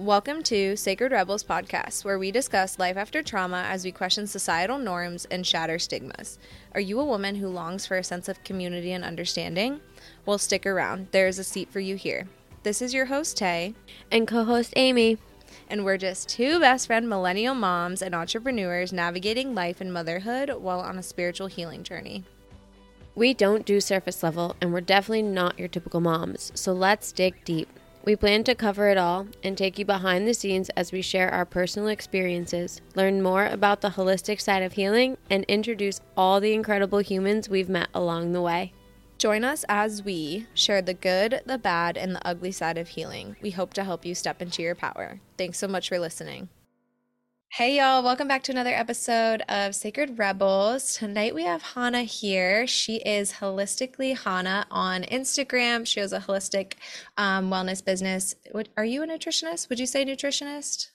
Welcome to Sacred Rebels podcast, where we discuss life after trauma as we question societal norms and shatter stigmas. Are you a woman who longs for a sense of community and understanding? Well, stick around. There is a seat for you here. This is your host, Tay, and co host Amy. And we're just two best friend millennial moms and entrepreneurs navigating life and motherhood while on a spiritual healing journey. We don't do surface level, and we're definitely not your typical moms, so let's dig deep. We plan to cover it all and take you behind the scenes as we share our personal experiences, learn more about the holistic side of healing, and introduce all the incredible humans we've met along the way. Join us as we share the good, the bad, and the ugly side of healing. We hope to help you step into your power. Thanks so much for listening. Hey, y'all, welcome back to another episode of Sacred Rebels. Tonight we have Hanna here. She is Holistically Hannah on Instagram. She has a holistic um, wellness business. What, are you a nutritionist? Would you say nutritionist?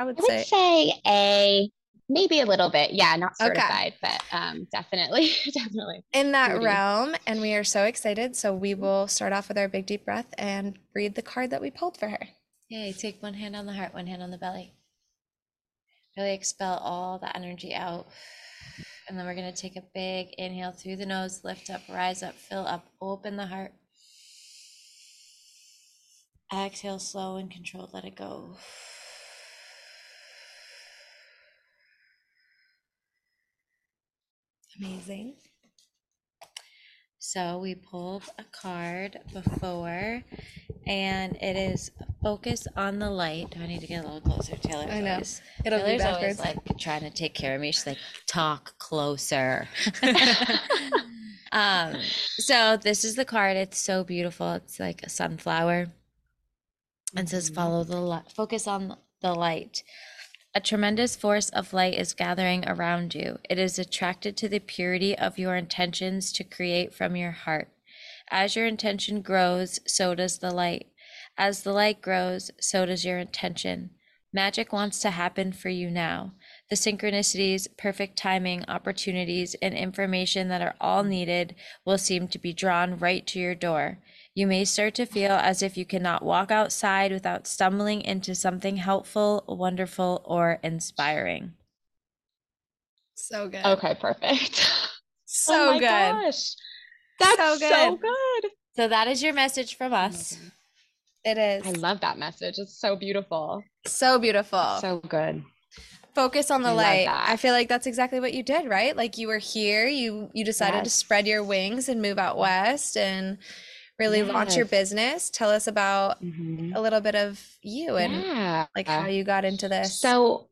I would, I would say. say a maybe a little bit yeah not certified okay. but um, definitely definitely in that realm and we are so excited so we will start off with our big deep breath and read the card that we pulled for her yay take one hand on the heart one hand on the belly Really expel all the energy out. And then we're going to take a big inhale through the nose, lift up, rise up, fill up, open the heart. Exhale slow and controlled, let it go. Amazing. So we pulled a card before, and it is focus on the light. Do I need to get a little closer? Taylor? I know. Always, It'll Taylor's be always like trying to take care of me. She's like, talk closer. um, so this is the card. It's so beautiful. It's like a sunflower. And says, mm-hmm. follow the light, focus on the light. A tremendous force of light is gathering around you. It is attracted to the purity of your intentions to create from your heart. As your intention grows, so does the light. As the light grows, so does your intention. Magic wants to happen for you now. The synchronicities, perfect timing, opportunities, and information that are all needed will seem to be drawn right to your door. You may start to feel as if you cannot walk outside without stumbling into something helpful, wonderful, or inspiring. So good. Okay, perfect. Oh so good. oh good. Gosh. That's so good. so good. So that is your message from oh us. It is. I love that message. It's so beautiful. So beautiful. So good. Focus on the I light. I feel like that's exactly what you did, right? Like you were here, you you decided yes. to spread your wings and move out west and really yes. launch your business. Tell us about mm-hmm. a little bit of you and yeah. like how you got into this. So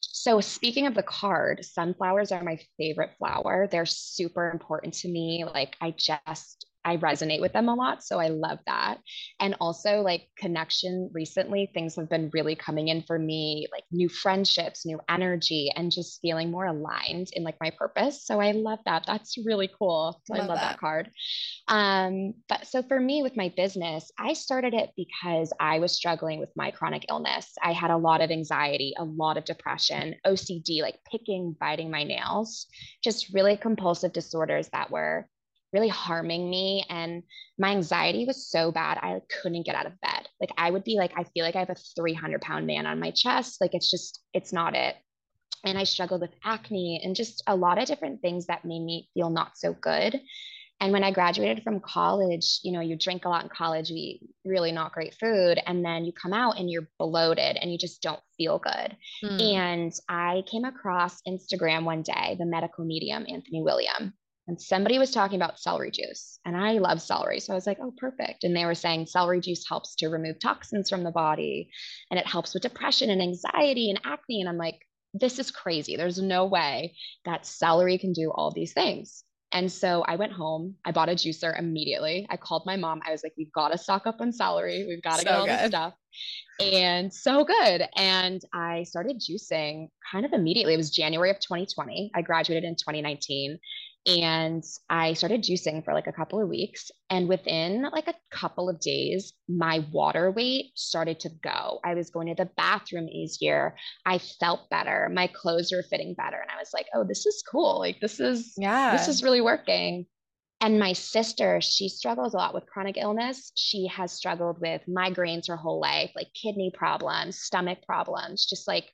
so speaking of the card, sunflowers are my favorite flower. They're super important to me. Like I just I resonate with them a lot. So I love that. And also, like connection recently, things have been really coming in for me, like new friendships, new energy, and just feeling more aligned in like my purpose. So I love that. That's really cool. Love I love that. that card. Um, but so for me with my business, I started it because I was struggling with my chronic illness. I had a lot of anxiety, a lot of depression, OCD, like picking, biting my nails, just really compulsive disorders that were really harming me and my anxiety was so bad i couldn't get out of bed. Like i would be like i feel like i have a 300 pound man on my chest. Like it's just it's not it. And i struggled with acne and just a lot of different things that made me feel not so good. And when i graduated from college you know you drink a lot in college you eat really not great food and then you come out and you're bloated and you just don't feel good. Mm. and i came across instagram one day the medical medium anthony william and somebody was talking about celery juice and i love celery so i was like oh perfect and they were saying celery juice helps to remove toxins from the body and it helps with depression and anxiety and acne and i'm like this is crazy there's no way that celery can do all these things and so I went home. I bought a juicer immediately. I called my mom. I was like, we've got to stock up on celery. We've got to so get all good. this stuff. And so good. And I started juicing kind of immediately. It was January of 2020. I graduated in 2019 and I started juicing for like a couple of weeks. And within like a couple of days, my water weight started to go. I was going to the bathroom easier. I felt better. My clothes were fitting better. And I was like, oh, this is cool. Like, this is, yeah, this is really working. And my sister, she struggles a lot with chronic illness. She has struggled with migraines her whole life, like kidney problems, stomach problems, just like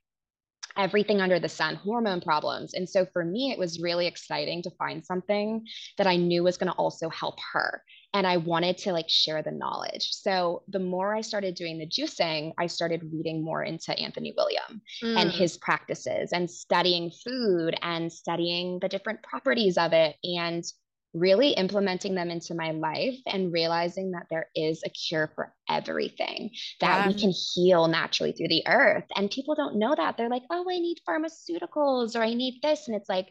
everything under the sun, hormone problems. And so for me, it was really exciting to find something that I knew was going to also help her. And I wanted to like share the knowledge. So the more I started doing the juicing, I started reading more into Anthony William mm. and his practices and studying food and studying the different properties of it. And really implementing them into my life and realizing that there is a cure for everything, that yeah. we can heal naturally through the earth. And people don't know that. They're like, oh, I need pharmaceuticals or I need this. And it's like,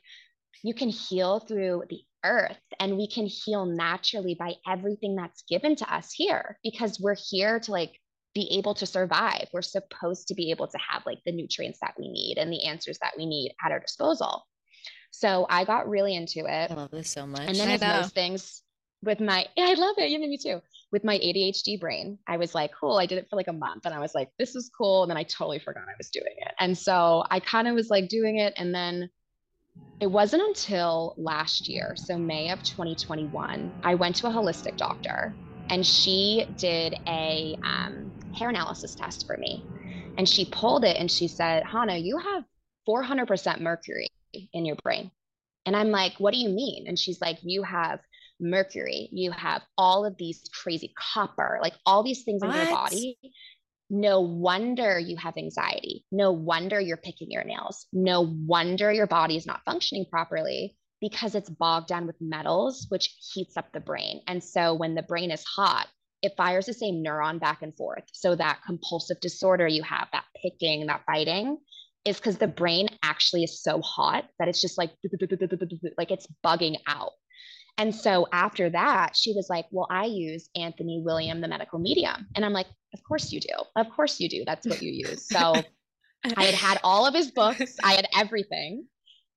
you can heal through the earth and we can heal naturally by everything that's given to us here because we're here to like be able to survive. We're supposed to be able to have like the nutrients that we need and the answers that we need at our disposal. So I got really into it. I love this so much. And then as most things with my yeah, I love it. You me too. With my ADHD brain, I was like, cool. I did it for like a month and I was like, this is cool. And then I totally forgot I was doing it. And so I kind of was like doing it. And then it wasn't until last year, so May of 2021, I went to a holistic doctor and she did a um, hair analysis test for me. And she pulled it and she said, Hanna, you have 400% mercury in your brain. And I'm like, what do you mean? And she's like, you have mercury, you have all of these crazy copper, like all these things what? in your body. No wonder you have anxiety. No wonder you're picking your nails. No wonder your body is not functioning properly because it's bogged down with metals, which heats up the brain. And so when the brain is hot, it fires the same neuron back and forth. So that compulsive disorder you have, that picking, that fighting, is because the brain actually is so hot that it's just like like it's bugging out. And so after that, she was like, Well, I use Anthony William, the medical medium. And I'm like, Of course you do. Of course you do. That's what you use. So I had had all of his books, I had everything.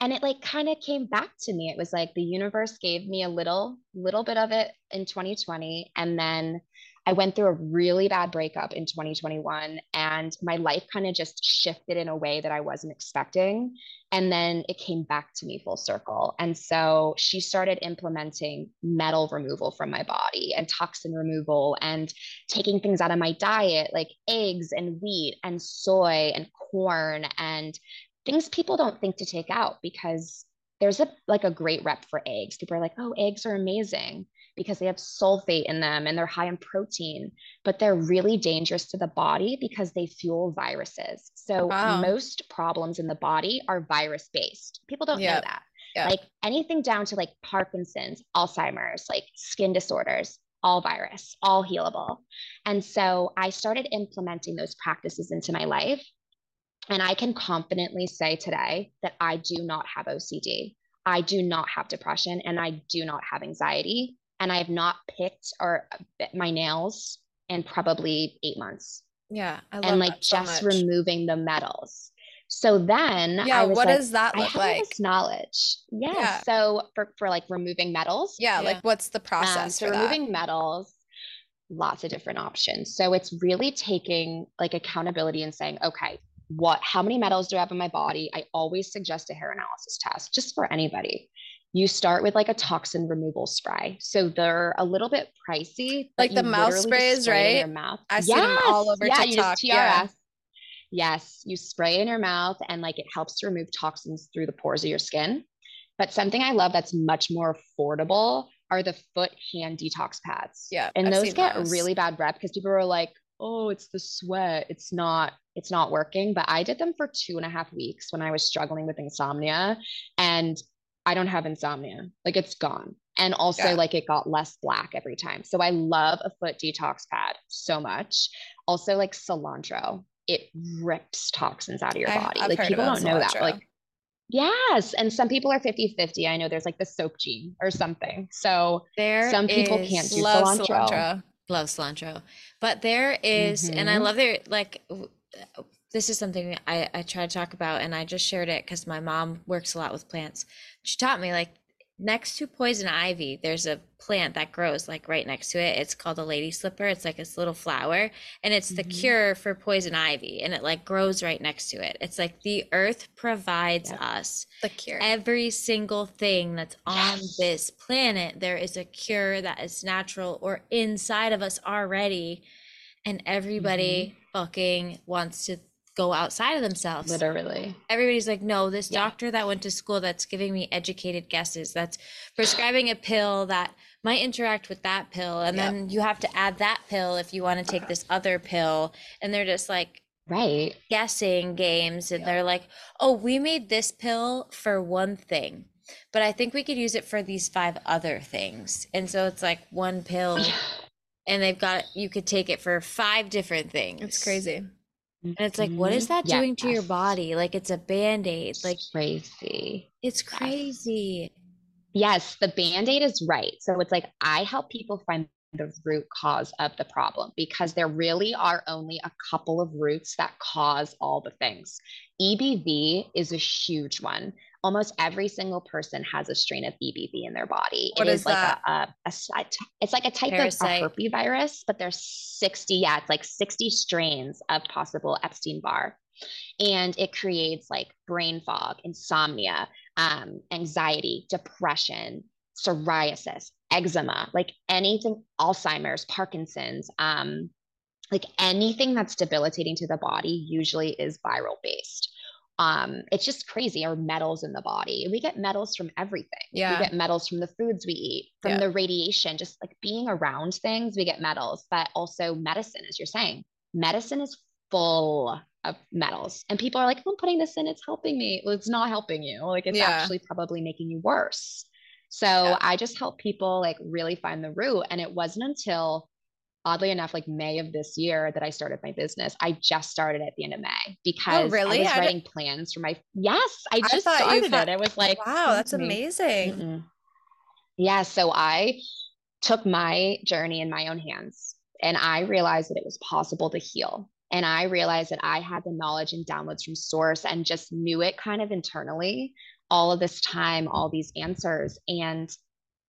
And it like kind of came back to me. It was like the universe gave me a little, little bit of it in 2020. And then I went through a really bad breakup in 2021 and my life kind of just shifted in a way that I wasn't expecting. And then it came back to me full circle. And so she started implementing metal removal from my body and toxin removal and taking things out of my diet like eggs and wheat and soy and corn and things people don't think to take out because there's a like a great rep for eggs. People are like, "Oh, eggs are amazing." Because they have sulfate in them and they're high in protein, but they're really dangerous to the body because they fuel viruses. So wow. most problems in the body are virus based. People don't know that. Like anything down to like Parkinson's, Alzheimer's, like skin disorders, all virus, all healable. And so I started implementing those practices into my life. And I can confidently say today that I do not have OCD. I do not have depression and I do not have anxiety and I have not picked or my nails in probably eight months. Yeah. and like just so removing the metals. So then yeah, what like, does that look like? knowledge. Yeah. yeah. So for, for like removing metals. Yeah, yeah. Like what's the um, process? Um, so removing metals, lots of different options. So it's really taking like accountability and saying, okay, what how many metals do I have in my body? I always suggest a hair analysis test just for anybody you start with like a toxin removal spray. So they're a little bit pricey. Like the mouth sprays, right? your mouth. I yes. see them all over yeah, TikTok. You yeah. Yes, you spray in your mouth and like it helps to remove toxins through the pores of your skin. But something I love that's much more affordable are the foot hand detox pads. Yeah. And I've those get those. really bad rep because people are like, oh, it's the sweat. It's not, it's not working. But I did them for two and a half weeks when I was struggling with insomnia. And I don't have insomnia. Like it's gone. And also, yeah. like it got less black every time. So I love a foot detox pad so much. Also, like cilantro, it rips toxins out of your body. I've like people don't know that. Like, yes. And some people are 50 50. I know there's like the soap gene or something. So there some people can't do cilantro. cilantro. Love cilantro. But there is, mm-hmm. and I mm-hmm. love their like this is something I, I try to talk about and I just shared it because my mom works a lot with plants. She taught me like next to poison ivy, there's a plant that grows like right next to it. It's called a lady slipper. It's like this little flower and it's the Mhm. cure for poison ivy and it like grows right next to it. It's like the earth provides Yep. us The cure. every single thing that's on Yes. this planet. There is a cure that is natural or inside of us already. And everybody Mm-hmm. fucking wants to go outside of themselves Literally. everybody's like no this Yeah. doctor that went to school that's giving me educated guesses that's prescribing a pill that might interact with that pill and Yep. then you have to add that pill if you want to take this other pill and they're just like Right. guessing games and they're like oh we made this pill for one thing but i think we could use it for these five other things and so it's like one pill and they've got you could take it for five different things it's crazy. And it's like what is Mhm. that doing to your body like it's a band-aid like crazy. it's crazy. Yes, the band aid is right. So it's like I help people find the root cause of the problem because there really are only a couple of roots that cause all the things. EBV is a huge one. Almost every single person has a strain of EBV in their body. What it is is, like that? a, a, a it's like a type Parasite. of a herpes virus, but there's 60, yeah, it's like 60 strains of possible Epstein-Barr. And it creates like brain fog, insomnia, um, anxiety, depression, psoriasis, eczema, like anything, Alzheimer's, Parkinson's, um, like anything that's debilitating to the body usually is viral based. Um, it's just crazy. Or metals in the body. We get metals from everything. Yeah. We get metals from the foods we eat, from Yeah. the radiation, just like being around things, we get metals, but also medicine, as you're saying. Medicine is full of metals. And people are like, I'm putting this in, it's helping me. Well, it's not helping you. Like it's Yeah. actually probably making you worse. So Yeah. I just help people like really find the root. And it wasn't until oddly enough, like May of this year that I started my business. I just started at the end of May oh, because Oh, really? I was I did- writing plans for my yes, I I just thought started thought- it. I was like, wow, that's "Mm-mm, amazing. mm-mm." Yeah, so I took my journey in my own hands and I realized that it was possible to heal. And I realized that I had the knowledge and downloads from source and just knew it kind of internally all of this time, all these answers. And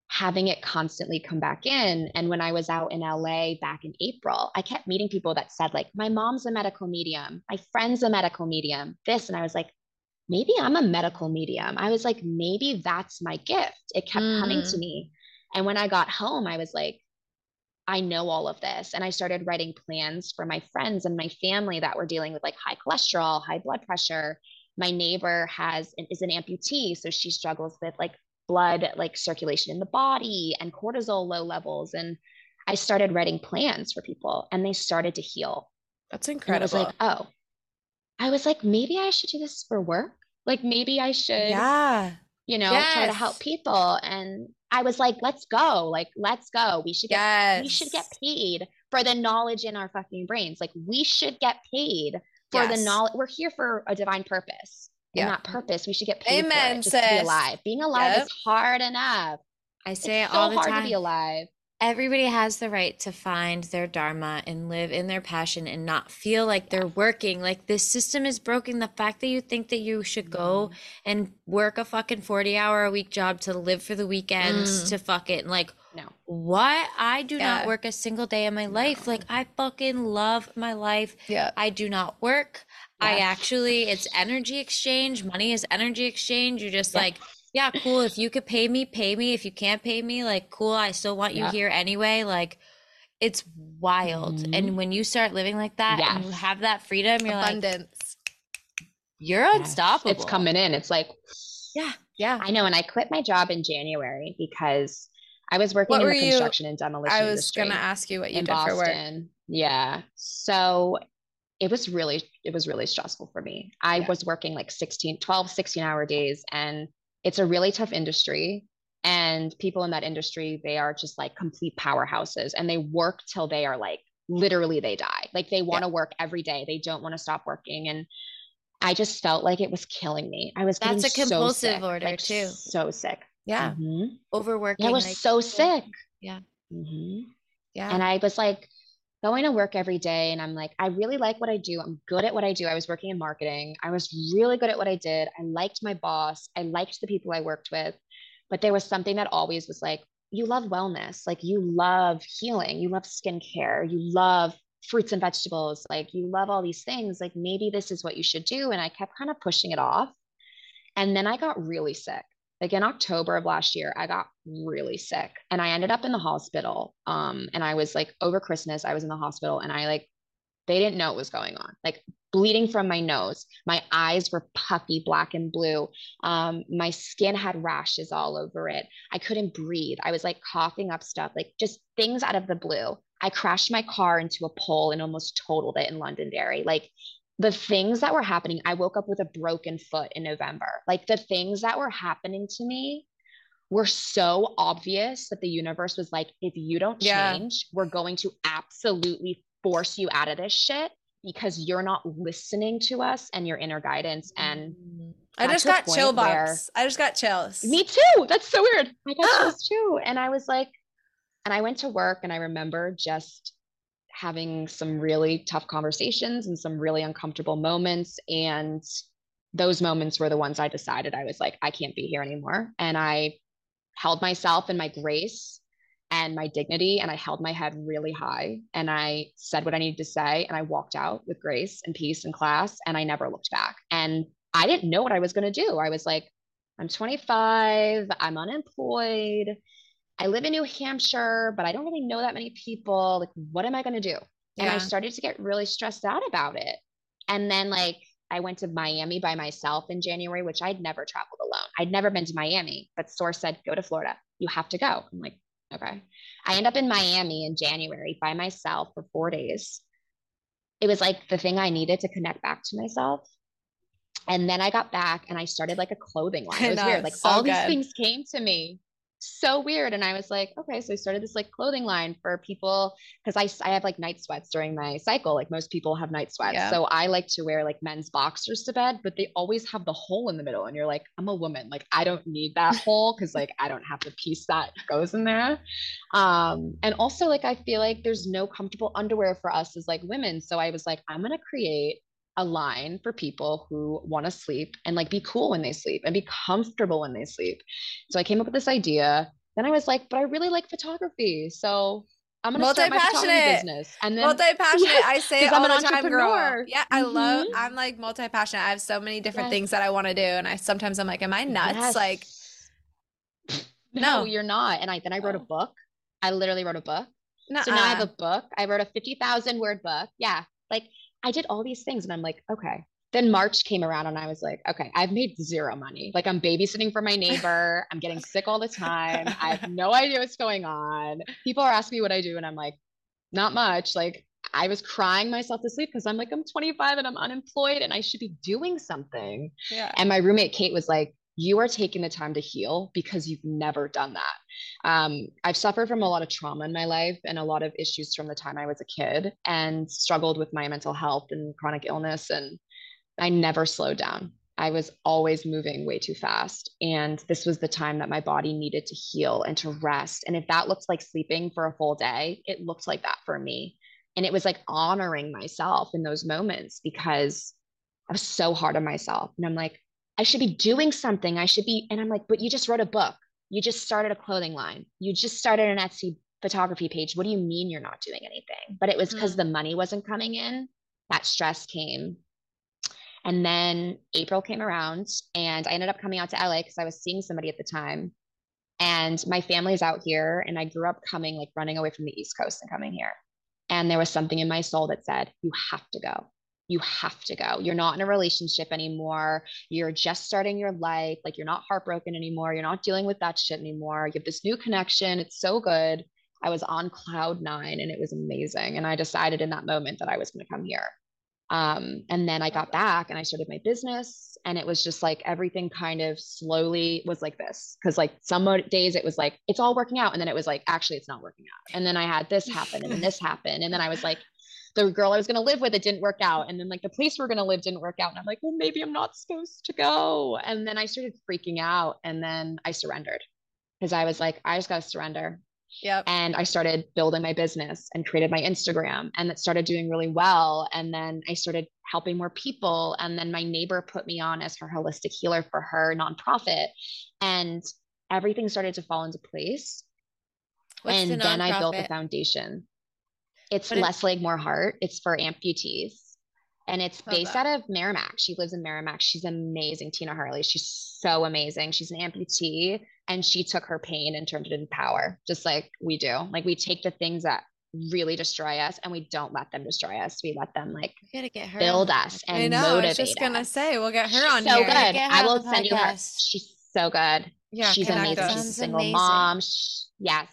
having it constantly come back in. And when I was out in LA back in April, I kept meeting people that said, like, my mom's a medical medium, my friend's a medical medium, this. And I was like, maybe I'm a medical medium. I was like, maybe that's my gift. It kept coming to Mm. me. And when I got home, I was like, I know all of this. And I started writing plans for my friends and my family that were dealing with like high cholesterol, high blood pressure. My neighbor has is an amputee, so she struggles with like blood like circulation in the body and cortisol low levels. And I started writing plans for people and they started to heal. That's And incredible. was like, oh, I was like, maybe I should do this for work. Like maybe I should yeah. you know, try to help people. And I was like, let's go. Like, let's go. We should get Yes. we should get paid for the knowledge in our fucking brains. Like we should get paid for the knowledge. We're here for a divine purpose. Yeah. And that purpose, we should get paid for it just to be alive. Being alive Yep. is hard enough. I say it's it all so the hard time. to be alive. Everybody has the right to find their dharma and live in their passion and not feel like they're working. Like this system is broken. The fact that you think that you should go and work a fucking 40 hour a week job to live for the weekends Mm. to fuck it. Like, No. what? I do Yeah. not work a single day in my life. Like, I fucking love my life. Yeah. I do not work. I actually, it's energy exchange. Money is energy exchange. You're just Yeah. like, yeah, cool. If you could pay me, pay me. If you can't pay me, like, cool. I still want you Yeah. here anyway. Like, it's wild. Mhm. And when you start living like that and you have that freedom, you're like, Abundance. you're Yes. unstoppable. It's coming in. It's like, Yeah. yeah. I know. And I quit my job in January because I was working What in the you- construction and demolition I was gonna ask you what you in did for work. Yeah. So it was really, it was really stressful for me. I Yeah. was working like 16, 12, 16 hour days and it's a really tough industry. And people in that industry, they are just like complete powerhouses and they work till they are like literally they die. Like they want to work every day. They don't want to stop working. And I just felt like it was killing me. I was That's a so compulsive sick, order, like, too. So sick. Yeah. Mhm. Overworking. Yeah, I was like, so sick. Yeah. Mhm. Yeah. And I was like going to work every day and I'm like, I really like what I do. I'm good at what I do. I was working in marketing. I was really good at what I did. I liked my boss. I liked the people I worked with. But there was something that always was like, you love wellness, like you love healing, you love skincare, you love fruits and vegetables, like you love all these things. Like maybe this is what you should do. And I kept kind of pushing it off. And then I got really sick. Like in October of last year, I got really sick and I ended up in the hospital. Um, and I was like over Christmas, I was in the hospital and I like they didn't know what was going on. Like bleeding from my nose. My eyes were puffy, black and blue. Um, my skin had rashes all over it. I couldn't breathe. I was like coughing up stuff, like just things out of the blue. I crashed my car into a pole and almost totaled it in Londonderry. Like the things that were happening, I woke up with a broken foot in November. Like the things that were happening to me were so obvious that the universe was like, if you don't change, yeah. we're going to absolutely force you out of this shit because you're not listening to us and your inner guidance. And. I just got chill bumps. I just got chills. Me too. That's so weird. I got chills too. And I was like, and I went to work and I remember just having some really tough conversations and some really uncomfortable moments. And those moments were the ones I decided I was like, I can't be here anymore. And I held myself and my grace and my dignity and I held my head really high and I said what I needed to say and I walked out with grace and peace and class and I never looked back. And I didn't know what I was going to do. I was like, I'm 25, I'm unemployed. I live in New Hampshire, but I don't really know that many people. Like, what am I going to do? And. I started to get really stressed out about it. And then, like, I went to Miami by myself in January, which I'd never traveled alone. I'd never been to Miami, but Source said, go to Florida. You have to go. I'm like, Okay. I end up in Miami in January by myself for four days. It was like the thing I needed to connect back to myself. And then I got back and I started like a clothing line. It was weird. Like so all good. these things came to me so weird. And I was like, okay, so I started this like clothing line for people because I, I have like night sweats during my cycle. Like most people have night sweats. Yeah. So I like to wear like men's boxers to bed, but they always have the hole in the middle. And you're like, I'm a woman. Like I don't need that hole because like I don't have the piece that goes in there. Um, and also like I feel like there's no comfortable underwear for us as like women. So I was like, I'm gonna create a line for people who want to sleep and like be cool when they sleep and be comfortable when they sleep. So I came up with this idea. Then I was like, but I really like photography. So I'm gonna start my photography business. And then multi-passionate. Yes, I say it all I'm the time, girl. Yeah, I mm-hmm. love I'm like multi-passionate. I have so many different yes. things that I want to do. And I sometimes I'm like, am I nuts? Yes. Like no, no, you're not. And I then I wrote a book. I literally wrote a book. Nuh-uh. So now I have a book. I wrote a 50,000 word book. Yeah. Like I did all these things and I'm like, okay. Then March came around and I was like, okay, I've made zero money. Like I'm babysitting for my neighbor. I'm getting sick all the time. I have no idea what's going on. People are asking me what I do and I'm like, not much. Like I was crying myself to sleep because I'm like, I'm 25 and I'm unemployed and I should be doing something. Yeah. And my roommate Kate was like, you are taking the time to heal because you've never done that. Um, I've suffered from a lot of trauma in my life and a lot of issues from the time I was a kid and struggled with my mental health and chronic illness. And I never slowed down. I was always moving way too fast. And this was the time that my body needed to heal and to rest. And if that looked like sleeping for a full day, it looked like that for me. And it was like honoring myself in those moments because I was so hard on myself. And I'm like, I should be doing something. I should be. And I'm like, but you just wrote a book. You just started a clothing line. You just started an Etsy photography page. What do you mean you're not doing anything? But it was because mm. the money wasn't coming in. That stress came. And then April came around and I ended up coming out to LA because I was seeing somebody at the time. And my family's out here. And I grew up coming, like running away from the East Coast and coming here. And there was something in my soul that said, you have to go you have to go. You're not in a relationship anymore. You're just starting your life. Like you're not heartbroken anymore. You're not dealing with that shit anymore. You have this new connection. It's so good. I was on cloud nine and it was amazing. And I decided in that moment that I was going to come here. Um, and then I got back and I started my business. And it was just like everything kind of slowly was like this. Cause like some days it was like, it's all working out. And then it was like, actually, it's not working out. And then I had this happen and then this happened. And then I was like, the girl I was going to live with, it didn't work out. And then like the place we're going to live didn't work out. And I'm like, well, maybe I'm not supposed to go. And then I started freaking out and then I surrendered because I was like, I just got to surrender. Yep. And I started building my business and created my Instagram and it started doing really well. And then I started helping more people. And then my neighbor put me on as her holistic healer for her nonprofit. And everything started to fall into place. What's and the then I built the foundation. It's is- Less Leg More Heart. It's for amputees. And it's Love based that. out of Merrimack. She lives in Merrimack. She's amazing, Tina Harley. She's so amazing. She's an amputee and she took her pain and turned it into power, just like we do. Like we take the things that really destroy us and we don't let them destroy us. We let them like gotta get her. build us and I know. I was just gonna say we'll get her She's on so here. good. I will send you her. podcast. She's so good. Yeah, she's amazing. She's a single amazing. mom. Sh- yes,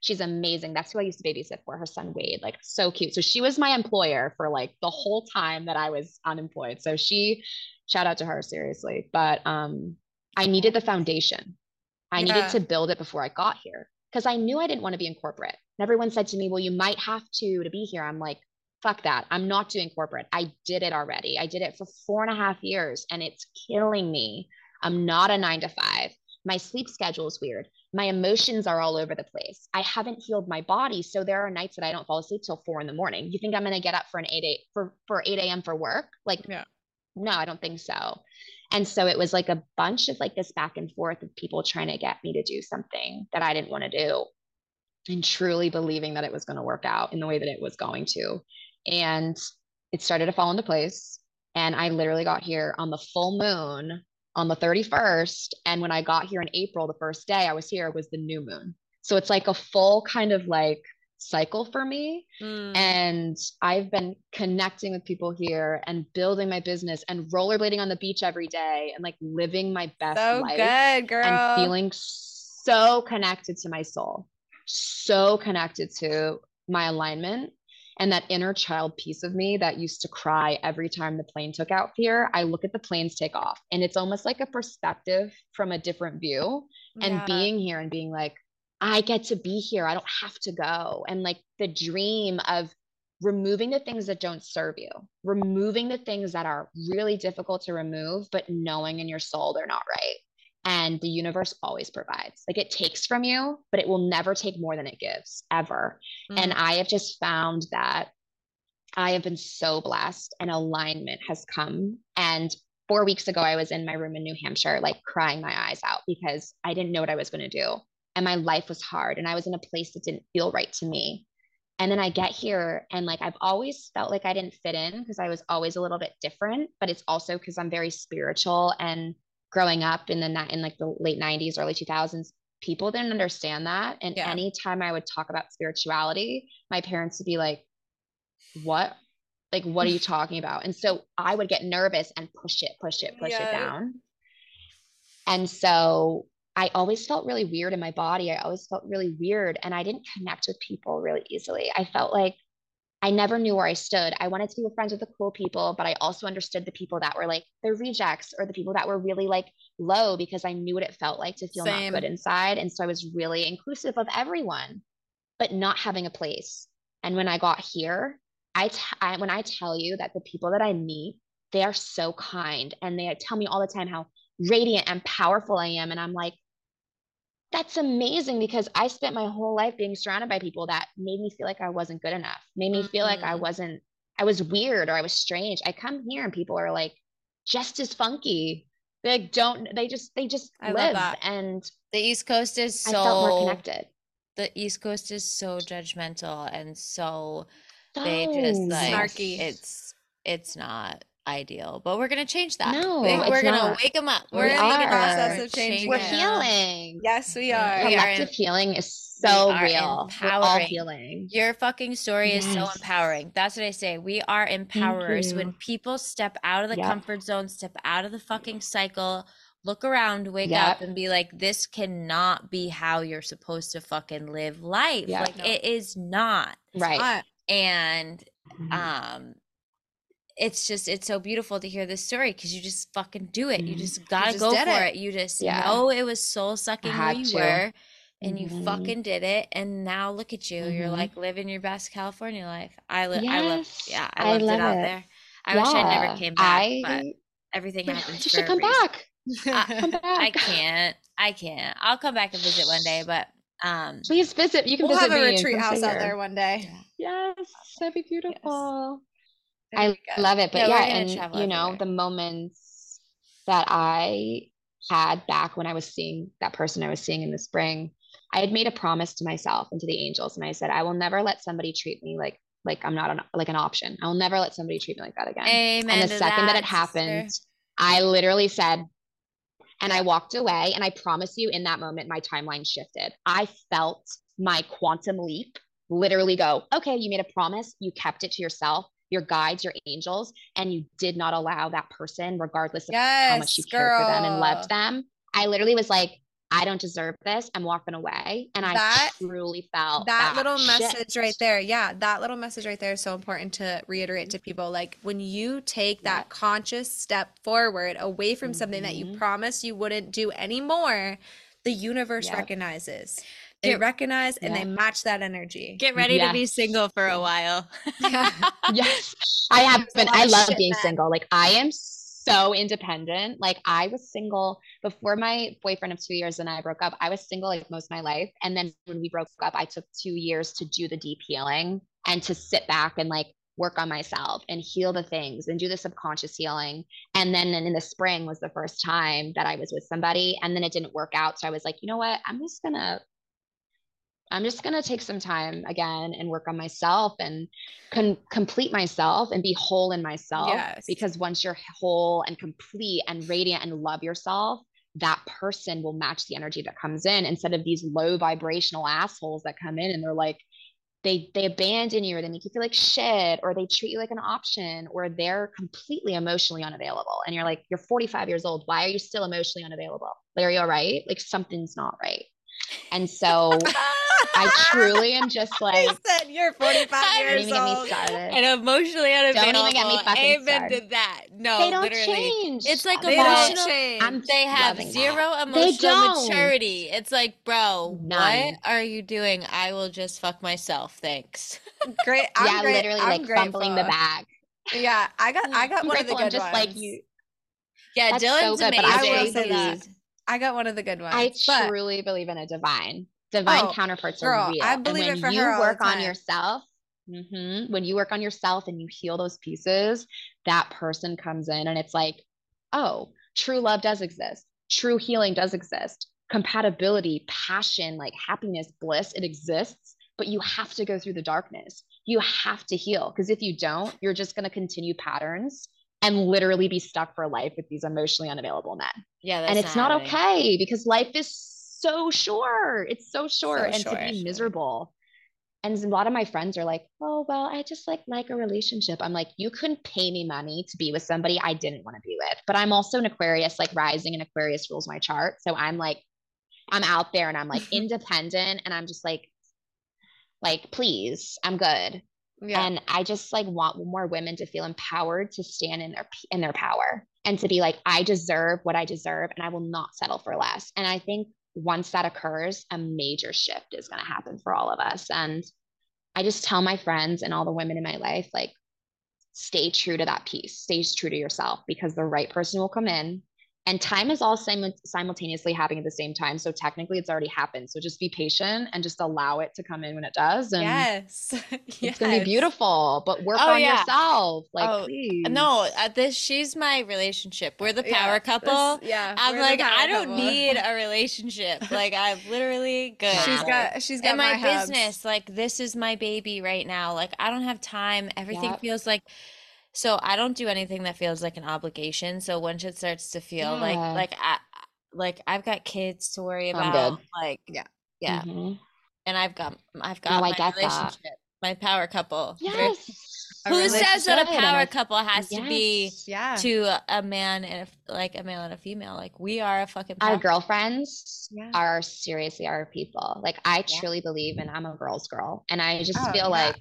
she's amazing. That's who I used to babysit for. Her son Wade, like so cute. So she was my employer for like the whole time that I was unemployed. So she, shout out to her seriously. But um, I needed the foundation. I Yeah. needed to build it before I got here because I knew I didn't want to be in corporate. And everyone said to me, "Well, you might have to to be here." I'm like, fuck that. I'm not doing corporate. I did it already. I did it for four and a half years and it's killing me. I'm not a nine to five. My sleep schedule is weird. My emotions are all over the place. I haven't healed my body. So there are nights that I don't fall asleep till four in the morning. You think I'm gonna get up for an eight eight for, for 8 a.m. for work? Like Yeah. no, I don't think so. And so it was like a bunch of like this back and forth of people trying to get me to do something that I didn't want to do and truly believing that it was going to work out in the way that it was going to. And it started to fall into place. And I literally got here on the full moon on the 31st. And when I got here in April, the first day I was here was the new moon. So it's like a full kind of like cycle for me. Mm. And I've been connecting with people here and building my business and rollerblading on the beach every day and like living my best so life good, girl. and feeling so connected to my soul, so connected to my alignment and that inner child piece of me that used to cry every time the plane took out here. I look at the planes take off and it's almost like a perspective from a different view and Yeah. being here and being like, I get to be here. I don't have to go. And like the dream of removing the things that don't serve you, removing the things that are really difficult to remove, but knowing in your soul they're not right. And the universe always provides. Like it takes from you, but it will never take more than it gives, ever. And Mm. I have just found that I have been so blessed and alignment has come. And four weeks ago, I was in my room in New Hampshire, like crying my eyes out because I didn't know what I was going to do. And my life was hard. And I was in a place that didn't feel right to me. And then I get here and like I've always felt like I didn't fit in because I was always a little bit different, but it's also because I'm very spiritual and growing up in the in like the late 90s, early 2000s, people didn't understand that. And Yeah. anytime I would talk about spirituality, my parents would be like, What? Like, what are you talking about? And so I would get nervous and push it, push it, push Yeah. it down. And so I always felt really weird in my body. I always felt really weird. And I didn't connect with people really easily. I felt like I never knew where I stood. I wanted to be with friends with the cool people, but I also understood the people that were like the rejects or the people that were really like low because I knew what it felt like to feel Same. not good inside. And so I was really inclusive of everyone, but not having a place. And when I got here, I, t- I when I tell you that the people that I meet, they are so kind and they tell me all the time how radiant and powerful I am. And I'm like, that's amazing because I spent my whole life being surrounded by people that made me feel like I wasn't good enough, made me feel like I Mhm. wasn't, I was weird or I was strange. I come here and people are like just as funky. They like, don't, they just, they just I love live. that. And The East Coast is I felt more so connected. the East Coast is so judgmental and so they just like Snarky. it's it's not ideal. But we're gonna change that. No, We- it's we're gonna not. wake them up. We're We're in the process of changing We're healing. yes, we We are. are Collective healing is so are real. We're all empowering. healing. Your fucking story is so empowering. That's what I say. We are empowerers. When people step out of the Yep. comfort zone, step out of the fucking cycle, look around, wake up, and be like, this cannot be how you're supposed to fucking live life. Yep. Like, No. it is not. Right. Hot. And Mhm. um it's just it's so beautiful to hear this story because you just fucking do it you Mhm. just gotta just go for it. it. you just Yeah. know it was soul sucking where you to. were and you Mhm. fucking did it and now look at you you're Mhm. like living your best california life i li- i love Yes, yeah i I loved love it out it. there i wish i never came back I, but everything But happens you for should come reason. back. Come back. i can't i can't i'll come back and visit one day but um Please visit. You can We'll visit have a me retreat house out there one day. Yes, that'd be beautiful. That'd I love it. But Yeah, yeah, and you know, the moments that I had back when I was seeing that person I was seeing in the spring, I had made a promise to myself and to the angels. And I said, I will never let somebody treat me like like I'm not an, like an option. I will never let somebody treat me like that again. Amen and the second that, that it happened, I literally said, and I walked away. And I promise you, in that moment, my timeline shifted. I felt my quantum leap literally go, okay, you made a promise, you kept it to yourself, your guides, your angels, and you did not allow that person, regardless of yes, how much you girl. cared for them and loved them. I literally was like, I don't deserve this. I'm walking away. And That- I truly felt that, that, little shift. message right there yeah that little message right there is so important to reiterate to people like when you take Yeah. that conscious step forward away from something that you Mhm. promised you wouldn't do anymore the universe Yep. recognizes they Get- recognize and they match that energy. Get ready to be single for a while. Yeah. yes. I have been i love being then. single. Like i am so independent. Like i was single before my boyfriend of two years and i broke up. I was single like most of my life. And then when we broke up i took two years to do the deep healing and to sit back and like work on myself and heal the things and do the subconscious healing. And then in the spring was the first time that i was with somebody and then it didn't work out. So i was like you know what? I'm just gonna I'm just going to take some time again and work on myself and con- complete myself and be whole in myself. Yes. Because once you're whole and complete and radiant and love yourself, that person will match the energy that comes in instead of these low vibrational assholes that come in and they're like, they they abandon you or they make you feel like shit or they treat you like an option or they're completely emotionally unavailable and you're like you're 45 years old why are you still emotionally unavailable like, are you all right like something's not right and so I truly am just I like, said you're 45 Don't don't years even get me old. started. and emotionally unavailable. Don't even get me fucking Amen started. to that. No, they don't literally. change. It's like They But don't emotional- change. I'm They have zero that. emotional maturity. It's like, bro, None. what are you doing? I will just fuck myself. Thanks. great. I'm yeah, great. literally I'm like fumbling the bag. Yeah, I got I got I'm one of the grateful I'm good just ones. like you. Yeah, That's so Dylan's good, but amazing. I will say that. I got one of the good ones. I but truly believe in a divine. Divine Oh, counterparts girl, are real. I And believe it when for you her work on yourself, mhm, when you work on yourself and you heal those pieces, that person comes in and it's like, oh, true love does exist. True healing does exist. Compatibility, passion, like happiness, bliss, it exists, but you have to go through the darkness. You have to heal because if you don't, you're just going to continue patterns and literally be stuck for life with these emotionally unavailable men Yeah, that's and it's not, happening. okay because life is so short. It's so short, So and short. to be miserable. And a lot of my friends are like, "Oh, well, I just like like a relationship." I'm like, "You couldn't pay me money to be with somebody I didn't want to be with." But I'm also an Aquarius, like rising in Aquarius rules my chart. So I'm like, I'm out there and I'm like independent, and I'm just like, like, please, I'm good. Yeah, And I just like want more women to feel empowered to stand in their in their power and to be like, I deserve what I deserve, and I will not settle for less. And I think once that occurs, a major shift is going to happen for all of us. And I just tell my friends and all the women in my life, like, stay true to that piece, stay true to yourself, because the right person will come in. And time is all simu- simultaneously happening at the same time. So technically, it's already happened. So just be patient and just allow it to come in when it does. And yes, it's gonna be beautiful, but work Oh, on yeah. yourself. Like, Oh, please. No, uh, this she's my relationship. We're the power Yeah, couple. this- yeah, I'm like, I don't couple. need a relationship. Like, I'm literally good. she's got she's got and my, hubs. business, like, this is my baby right now. Like, I don't have time. Everything Yep. feels like. So I don't do anything that feels like an obligation. So once it starts to feel like Yeah. like I like I've got kids to worry about. Like Yeah. yeah, Mhm. and I've got I've got No, my get that. relationship, my power couple. Yes. Who says that a power couple has to be Yeah, to a- man and a, like a male and a female? Like we are a fucking Our girlfriends Yeah. are seriously our people. Like, I Yeah. truly believe and I'm a girl's girl. And I just Oh, feel like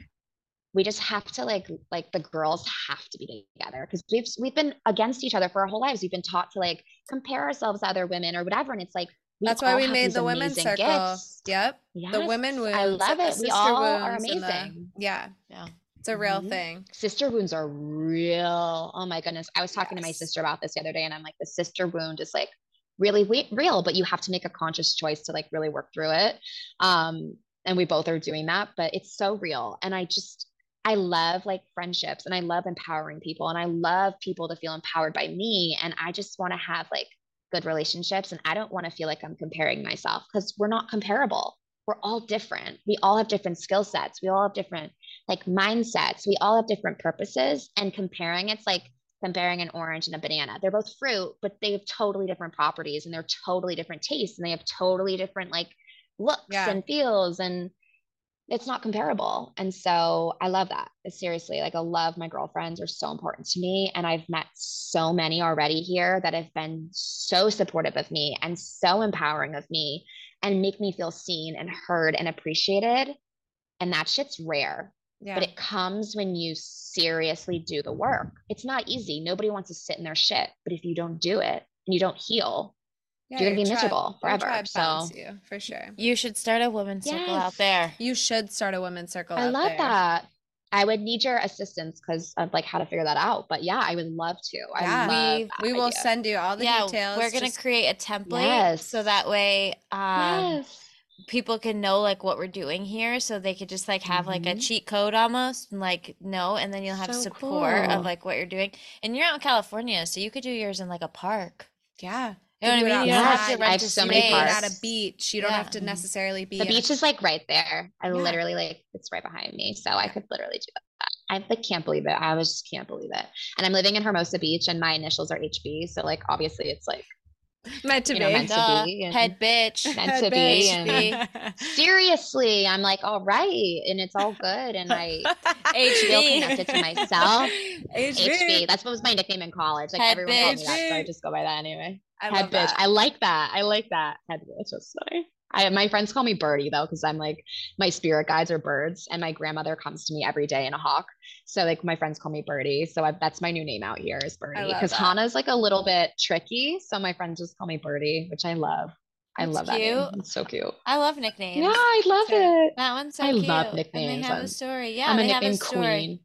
we just have to like like the girls have to be together because we've we've been against each other for our whole lives. We've been taught to like compare ourselves to other women or whatever. And it's like that's why we made the women's circle. gifts. Yep, the women wounds. I love it. We all are wounds and the- amazing. yeah, Yeah. it's a real Mhm. thing. sister wounds are real. Oh my goodness. I was talking to my sister about this the other day and I'm like, the sister wound is like really we- real, but you have to make a conscious choice to like really work through it. Um, and we both are doing that, but it's so real. And I just, I love like friendships and I love empowering people and I love people to feel empowered by me. And I just want to have like good relationships. And I don't want to feel like I'm comparing myself because we're not comparable. We're all different. We all have different skill sets. We all have different like mindsets. We all have different purposes. And comparing, it's like comparing an orange and a banana. They're both fruit, but they have totally different properties and they're totally different tastes and they have totally different like looks yeah. and feels and it's not comparable. And so I love that. Seriously, like I love my girlfriends are so important to me. And I've met so many already here that have been so supportive of me and so empowering of me and make me feel seen and heard and appreciated. And that shit's rare. Yeah. But it comes when you seriously do the work. It's not easy. Nobody wants to sit in their shit. But if you don't do it and you don't heal, yeah, you're gonna be miserable forever. So you, for sure. You should start a women's yes. circle out there. You should start a women's circle. I love there. that. I would need your assistance because of like how to figure that out. But yeah, I would love to. Yeah, we we will send you all the yeah, details. We're gonna just... create a template yes. so that way um yes. people can know like what we're doing here, so they could just like have mm-hmm. like a mm-hmm. cheat code almost, and like know, and then you'll have so support cool. of like what you're doing. And you're out in California, so you could do yours in like a park. Yeah. You know what I mean? You don't have to rent I have so many parks. at a beach. You don't yeah. have to necessarily be. The beach is like right there. I yeah. literally like it's right behind me, so I could literally do that. I like can't believe it. I was just can't believe it. And I'm living in Hermosa Beach, and my initials are HB, so like obviously it's like meant to be, know, meant to be, head bitch, meant head to be. And seriously, I'm like, all right, and it's all good, and I feel connected to myself. HB. HB. That's what was my nickname in college. Like head everyone bitch. called me that, so I just go by that anyway. I head bitch. That. I like that. I like that. Head bitch. That's funny. I, my friends call me Birdie though, because I'm like my spirit guides are birds, and my grandmother comes to me every day in a hawk. So like my friends call me Birdie. So I, that's my new name out here is Birdie because Hanna's like a little bit tricky. So my friends just call me Birdie, which I love. I love cute. that name. It's so cute. I love nicknames. Yeah, I love it. That one's so cute. I cute. love nicknames. And they have a story. Yeah, I'm a nickname queen.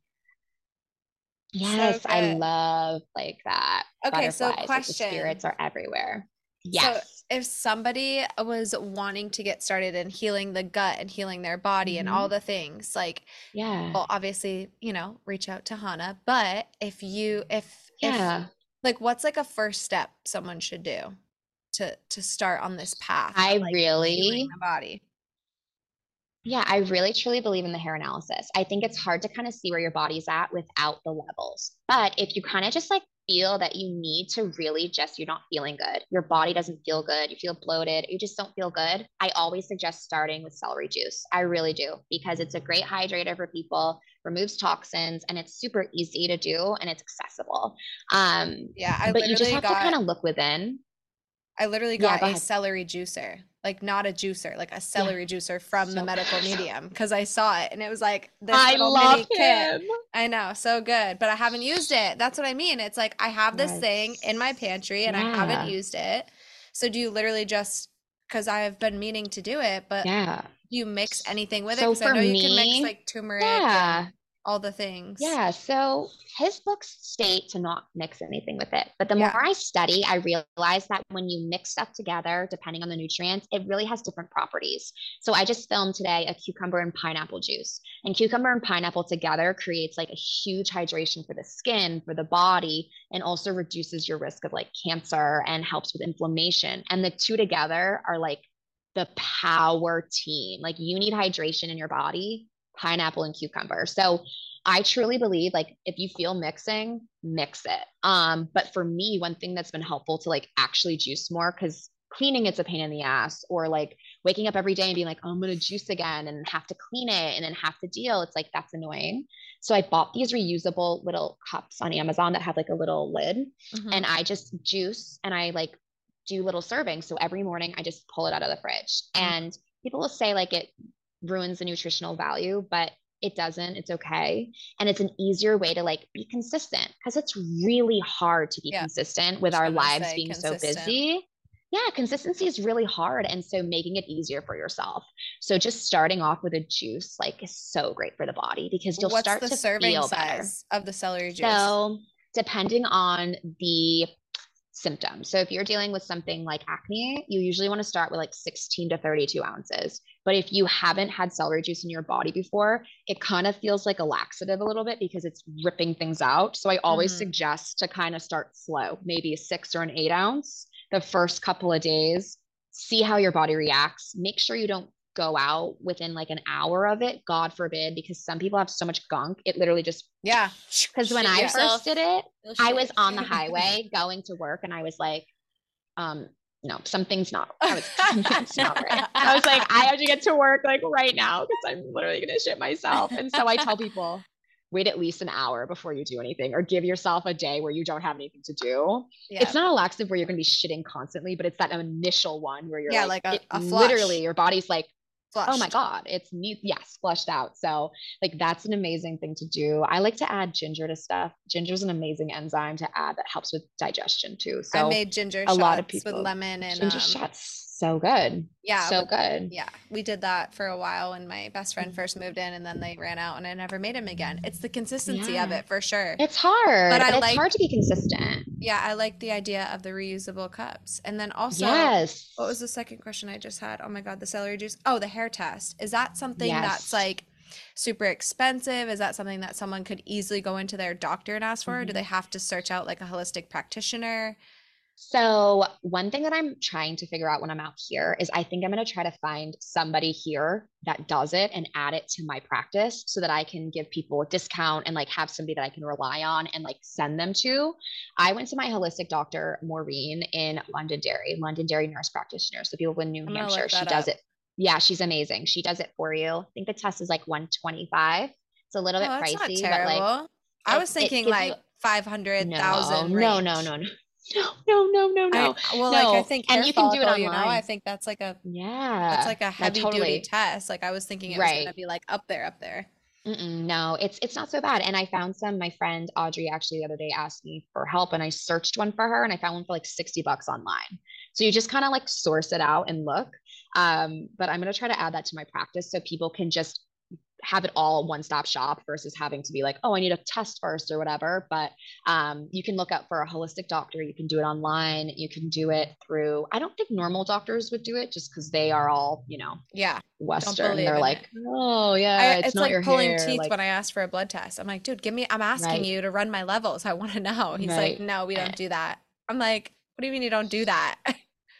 Yes, so I love like that. Okay, so question: like spirits are everywhere. Yes. So if somebody was wanting to get started in healing the gut and healing their body mm-hmm. and all mm-hmm. the things, like yeah, well, obviously, you know, reach out to Hanna. But if you if yeah, if, like what's like a first step someone should do to to start on this path? I like, really the body. Yeah, I really truly believe in the hair analysis. I think it's hard to kind of see where your body's at without the levels. But if you kind of just like feel that you need to really just, you're not feeling good, your body doesn't feel good, you feel bloated, you just don't feel good, I always suggest starting with celery juice. I really do because it's a great hydrator for people, removes toxins, and it's super easy to do and it's accessible. Um, yeah, I but you just have got, to kind of look within. I literally got yeah, go a celery juicer like not a juicer, like a celery yeah. juicer from so the medical medium because I saw it and it was like this I little love mini him. kit. I know, so good, but I haven't used it. That's what I mean. It's like I have this yes. thing in my pantry and yeah. I haven't used it. So do you literally just because I have been meaning to do it, but yeah, do you mix anything with so it? Because I know me, you can mix like turmeric. Yeah all the things. Yeah. So his books state to not mix anything with it. But the yeah. more I study, I realize that when you mix stuff together, depending on the nutrients, it really has different properties. So I just filmed today a cucumber and pineapple juice. And cucumber and pineapple together creates like a huge hydration for the skin, for the body, and also reduces your risk of like cancer and helps with inflammation. And the two together are like the power team. Like you need hydration in your body pineapple and cucumber. So I truly believe like if you feel mixing, mix it. Um, but for me, one thing that's been helpful to like actually juice more because cleaning it's a pain in the ass, or like waking up every day and being like, oh, I'm gonna juice again and have to clean it and then have to deal. It's like that's annoying. So I bought these reusable little cups on Amazon that have like a little lid, mm-hmm. and I just juice and I like do little servings. So every morning I just pull it out of the fridge. Mm-hmm. And people will say like it ruins the nutritional value, but it doesn't. It's okay. And it's an easier way to like be consistent because it's really hard to be yeah. consistent with our lives being consistent. so busy. Yeah, consistency is really hard. And so making it easier for yourself. So just starting off with a juice like is so great for the body because you'll What's start the to serving feel size better. of the celery juice. So depending on the symptoms. So if you're dealing with something like acne, you usually want to start with like 16 to 32 ounces. But if you haven't had celery juice in your body before, it kind of feels like a laxative a little bit because it's ripping things out. So I always mm-hmm. suggest to kind of start slow, maybe a six or an eight ounce. the first couple of days, see how your body reacts. Make sure you don't go out within like an hour of it, God forbid, because some people have so much gunk. It literally just, Yeah. because when I yourself. first did it, I was on the highway going to work and I was like, um, no, something's not, I was, something's not right. I was like, I have to get to work like right now because I'm literally gonna shit myself. And so I tell people, wait at least an hour before you do anything or give yourself a day where you don't have anything to do. Yeah. It's not a laxative where you're gonna be shitting constantly, but it's that initial one where you're Yeah, like, like a- it- a literally your body's like, oh my god it's me yes flushed out. So like that's an amazing thing to do. I like to add ginger to stuff. Ginger is an amazing enzyme to add that helps with digestion too. So I made ginger a shots lot of people, with lemon and ginger um, shots so good Yeah, so good Yeah, we did that for a while when my best Mm. friend first moved in, and then they ran out, and I never made him again. It's the consistency of it for sure. it's hard But I it's like- hard to be consistent yeah, I like the idea of the reusable cups, and then also, yes what was the second question I just had? Oh my god, the celery juice. Oh, the hair test. Is that something that's like super expensive? Is that something that someone could easily go into their doctor and ask for? Or do they have to search out like a holistic practitioner? So, one thing that I'm trying to figure out when I'm out here is I think I'm going to try to find somebody here that does it and add it to my practice so that I can give people a discount and like have somebody that I can rely on and like send them to. I went to my holistic doctor, Maureen, in Londonderry, Londonderry nurse practitioner. So, people in New I'm Hampshire, she does up. it. Yeah, she's amazing. She does it for you. I think the test is like 125. It's a little Oh, bit pricey, but like. I was thinking you- like five hundred no, no, no, no, no. No, no, no, no, no. I, well, like I think and you can do it follicle, You know, I think that's like a Yeah. that's like a heavy duty totally. test. Like I was thinking it was gonna be like up there, up there. Mm-mm, no, it's it's not so bad. And I found some. My friend Audrey actually the other day asked me for help, and I searched one for her, and I found one for like sixty bucks online. So you just kind of like source it out and look. Um, but I'm gonna try to add that to my practice so people can just have it all one stop shop versus having to be like, oh, I need a test first or whatever. But um, you can look up for a holistic doctor. You can do it online. You can do it through. I don't think normal doctors would do it just because they are all you know Yeah. Western. They're like, it. oh yeah, I, it's, it's, not like your pulling hair. teeth like- when I ask for a blood test. I'm like, dude, give me I'm asking Right. you to run my levels. I want to know. He's like, no, we don't do that. I'm like, what do you mean you don't do that?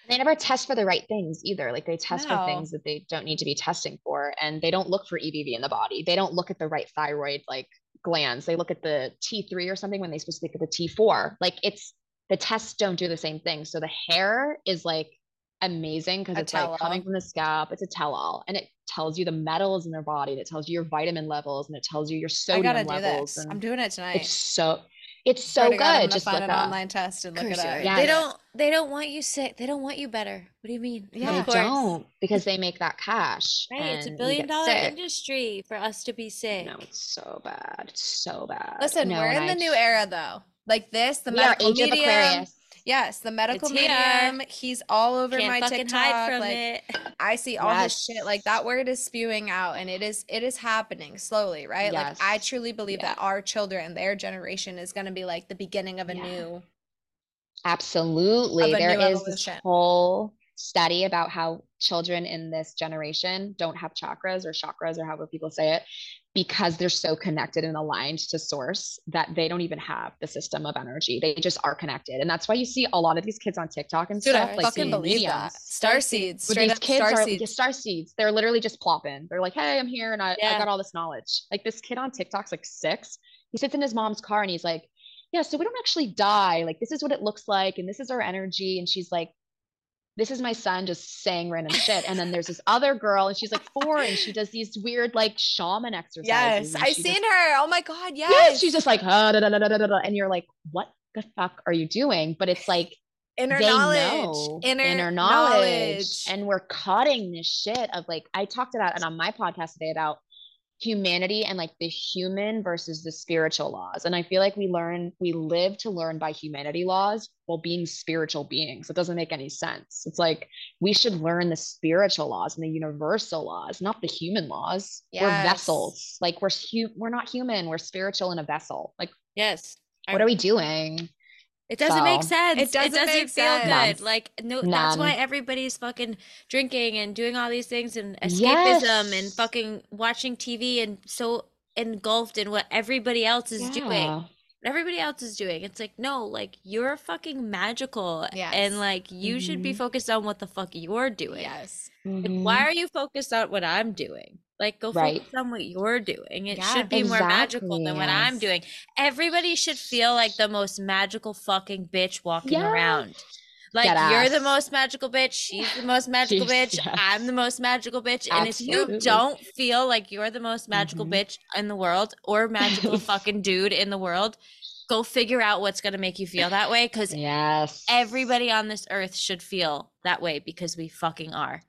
they never test for the right things either. Like they test No. for things that they don't need to be testing for, and they don't look for EBV in the body. They don't look at the right thyroid like glands. They look at the T3 or something when they supposed to look at the T4. Like it's the tests don't do the same thing. So the hair is like amazing because it's like coming from the scalp. It's a tell-all, and it tells you the metals in their body, and it tells you your vitamin levels, and it tells you your I sodium levels. I'm doing it tonight. it's so it's so to God, I'm good. Just find look an up. online test and look it up. are. Yeah. They don't they don't want you sick. They don't want you better. What do you mean? Yeah. They Of course. don't because they make that cash. Right. It's a billion dollar sick. industry for us to be sick. No, it's so bad. It's so bad. Listen, No, we're and in the I- new era though. Like this, the we are medical age of medium. Aquarius. Yes, the medical It's here. medium. He's all over Can't my TikTok. like it. I see all his shit. Like that word is spewing out and it is it is happening slowly, right? Like I truly believe that our children, their generation is gonna be like the beginning of a Yeah. new Absolutely. There is this whole study about how children in this generation don't have chakras or chakras or however people say it because they're so connected and aligned to source that they don't even have the system of energy. They just are connected. And that's why you see a lot of these kids on TikTok and Dude, stuff I like fucking believe that. mediums. Star seeds, straight these up kids star are seeds. yeah, star seeds. They're literally just plopping. They're like, "Hey, I'm here, and I, I got all this knowledge." Like this kid on TikTok's like six. He sits in his mom's car and he's like, "Yeah, so we don't actually die. Like this is what it looks like, and this is our energy." And she's like, "This is my son just saying random shit." And then there's this other girl, and she's like four, and she does these weird like shaman exercises. Yes, I she seen just- her. Oh my god, yes. Yes, she's just like, ah, da, da, da, da, da, da, da," and you're like, "What the fuck are you doing?" But it's like inner knowledge. know Inner, knowledge. knowledge. and we're cutting this shit of like i talked about it on my podcast today about humanity and like the human versus the spiritual laws. And i feel like we learn we live to learn by humanity laws while being spiritual beings. It doesn't make any sense. It's like we should learn the spiritual laws and the universal laws not the human laws. We're vessels. Like we're hu- we're not human. We're spiritual in a vessel. Like Yes. what are we doing It doesn't make sense. It doesn't make feel sense. good. Like no, that's why everybody's fucking drinking and doing all these things and escapism and fucking watching TV and so engulfed in what everybody else is doing. Yeah. what everybody else is doing. It's like, no, like you're fucking magical. Yes. And like you should be Mhm. focused on what the fuck you're doing. Yes. Like, Mhm. why are you focused on what I'm doing? Like, go Right. focus on what you're doing. It Yeah. should be more magical than what I'm doing. Everybody should feel like the most magical fucking bitch walking around. Like, you're the most magical bitch. She's the most magical She's- bitch. yes. I'm the most magical bitch. And if you don't feel like you're the most magical Mhm. bitch in the world or magical fucking dude in the world, go figure out what's going to make you feel that way because Yes. everybody on this earth should feel that way because we fucking are.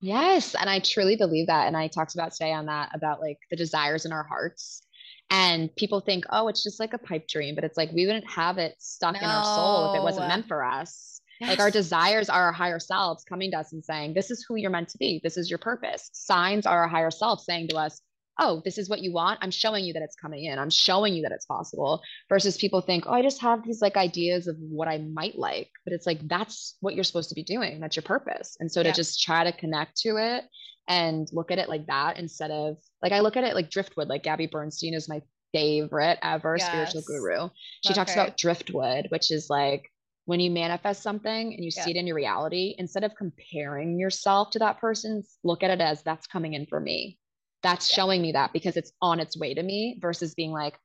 Yes, and I truly believe that. And I talked about today on that about like the desires in our hearts. And people think, oh, it's just like a pipe dream, but it's like we wouldn't have it stuck in our soul if it wasn't meant for us. Like our desires are our higher selves coming to us and saying, this is who you're meant to be. This is your purpose. Signs are our higher self saying to us, oh, this is what you want. I'm showing you that it's coming in. I'm showing you that it's possible. Versus people think, oh, I just have these like ideas of what I might like. But it's like, that's what you're supposed to be doing. That's your purpose. And so to just try to connect to it and look at it like that instead of like, I look at it like driftwood, like Gabby Bernstein is my favorite ever spiritual guru. She Love talks her. about driftwood, which is like when you manifest something and you Yeah. see it in your reality, instead of comparing yourself to that person, look at it as that's coming in for me. That's showing me that because it's on its way to me versus being like,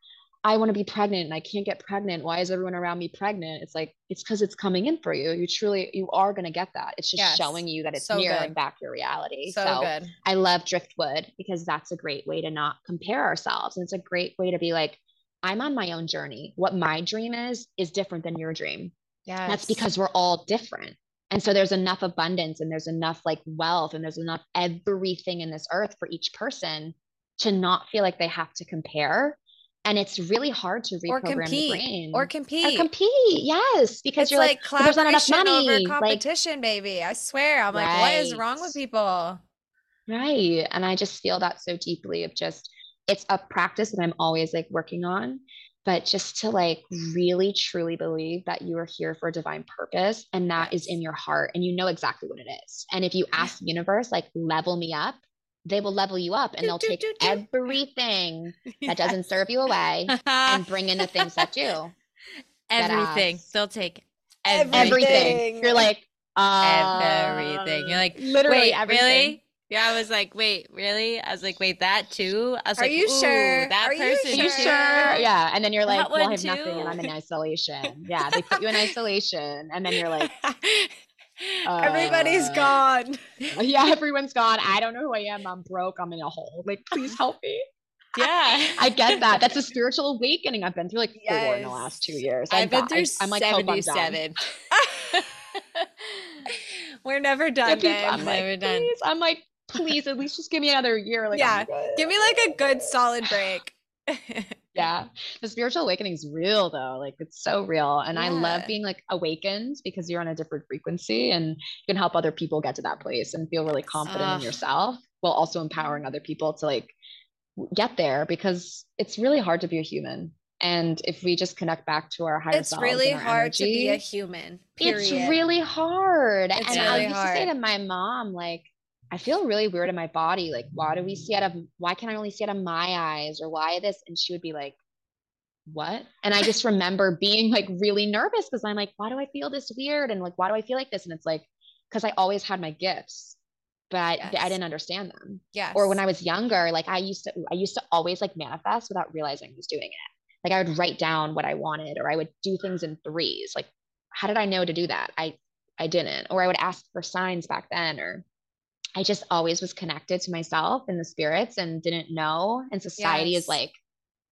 I want to be pregnant and I can't get pregnant. Why is everyone around me pregnant? It's like, it's because it's coming in for you. You truly, you are going to get that. It's just Yes. showing you that it's So mirroring good. back your reality. So, good. I love driftwood because that's a great way to not compare ourselves. And it's a great way to be like, I'm on my own journey. What my dream is, is different than your dream. yeah That's because we're all different. And so there's enough abundance and there's enough like wealth and there's enough everything in this earth for each person to not feel like they have to compare. And it's really hard to or reprogram the brain. or Or compete. compete. Yes. Because it's you're like, like, "Well, there's not enough money. over Like, competition, baby. I swear. I'm like, what is wrong with people? Right. And I just feel that so deeply of just, it's a practice that I'm always like working on, but just to like really truly believe that you are here for a divine purpose and that is Yes. in your heart and you know exactly what it is. And if you ask the universe, like, level me up, they will level you up and Do, they'll do, take do, do. everything that doesn't serve you away and bring in the things that do. everything. ass. They'll take Everything. everything. Everything. You're like, uh, Everything. You're like, literally wait, everything. really? Yeah, I was like, wait, really? I was like, wait, that too? I was Are like, you sure? That Are you person Are you Sure. sure? Yeah. And then you're like, well, I one have nothing and I'm in isolation. Yeah. They put you in isolation. And then you're like, Everybody's uh, gone. yeah, everyone's gone. I don't know who I am. I'm broke. I'm in a hole. Like, please help me. yeah. I get that. That's a spiritual awakening. I've been through like four in the last two years. I've I'm been through I- I'm like, hope I'm 77. We're never done, people- babe. I'm like, Never done. please. I'm like, please, at least just give me another year. Like, Yeah. Give me like a good solid break. yeah the spiritual awakening is real though like it's so real and i love being like awakened because you're on a different frequency and you can help other people get to that place and feel really confident Ugh. in yourself while also empowering other people to like get there because it's really hard to be a human and if we just connect back to our higher it's selves really hard to be a energy, human. it's really hard It's and i really used to say to my mom like I feel really weird in my body. Like, why do we see out of, why can't I only see out of my eyes or why this? And she would be like, what? And I just remember being like really nervous because I'm like, why do I feel this weird? And like, why do I feel like this? And it's like, because I always had my gifts, but I Yes. didn't understand them. Yeah. Or when I was younger, like I used to, I used to always like manifest without realizing I was doing it. Like I would write down what I wanted, or I would do things in threes. Like, how did I know to do that? I, I didn't. Or I would ask for signs back then, or I just always was connected to myself and the spirits and didn't know. And society Yes. is like,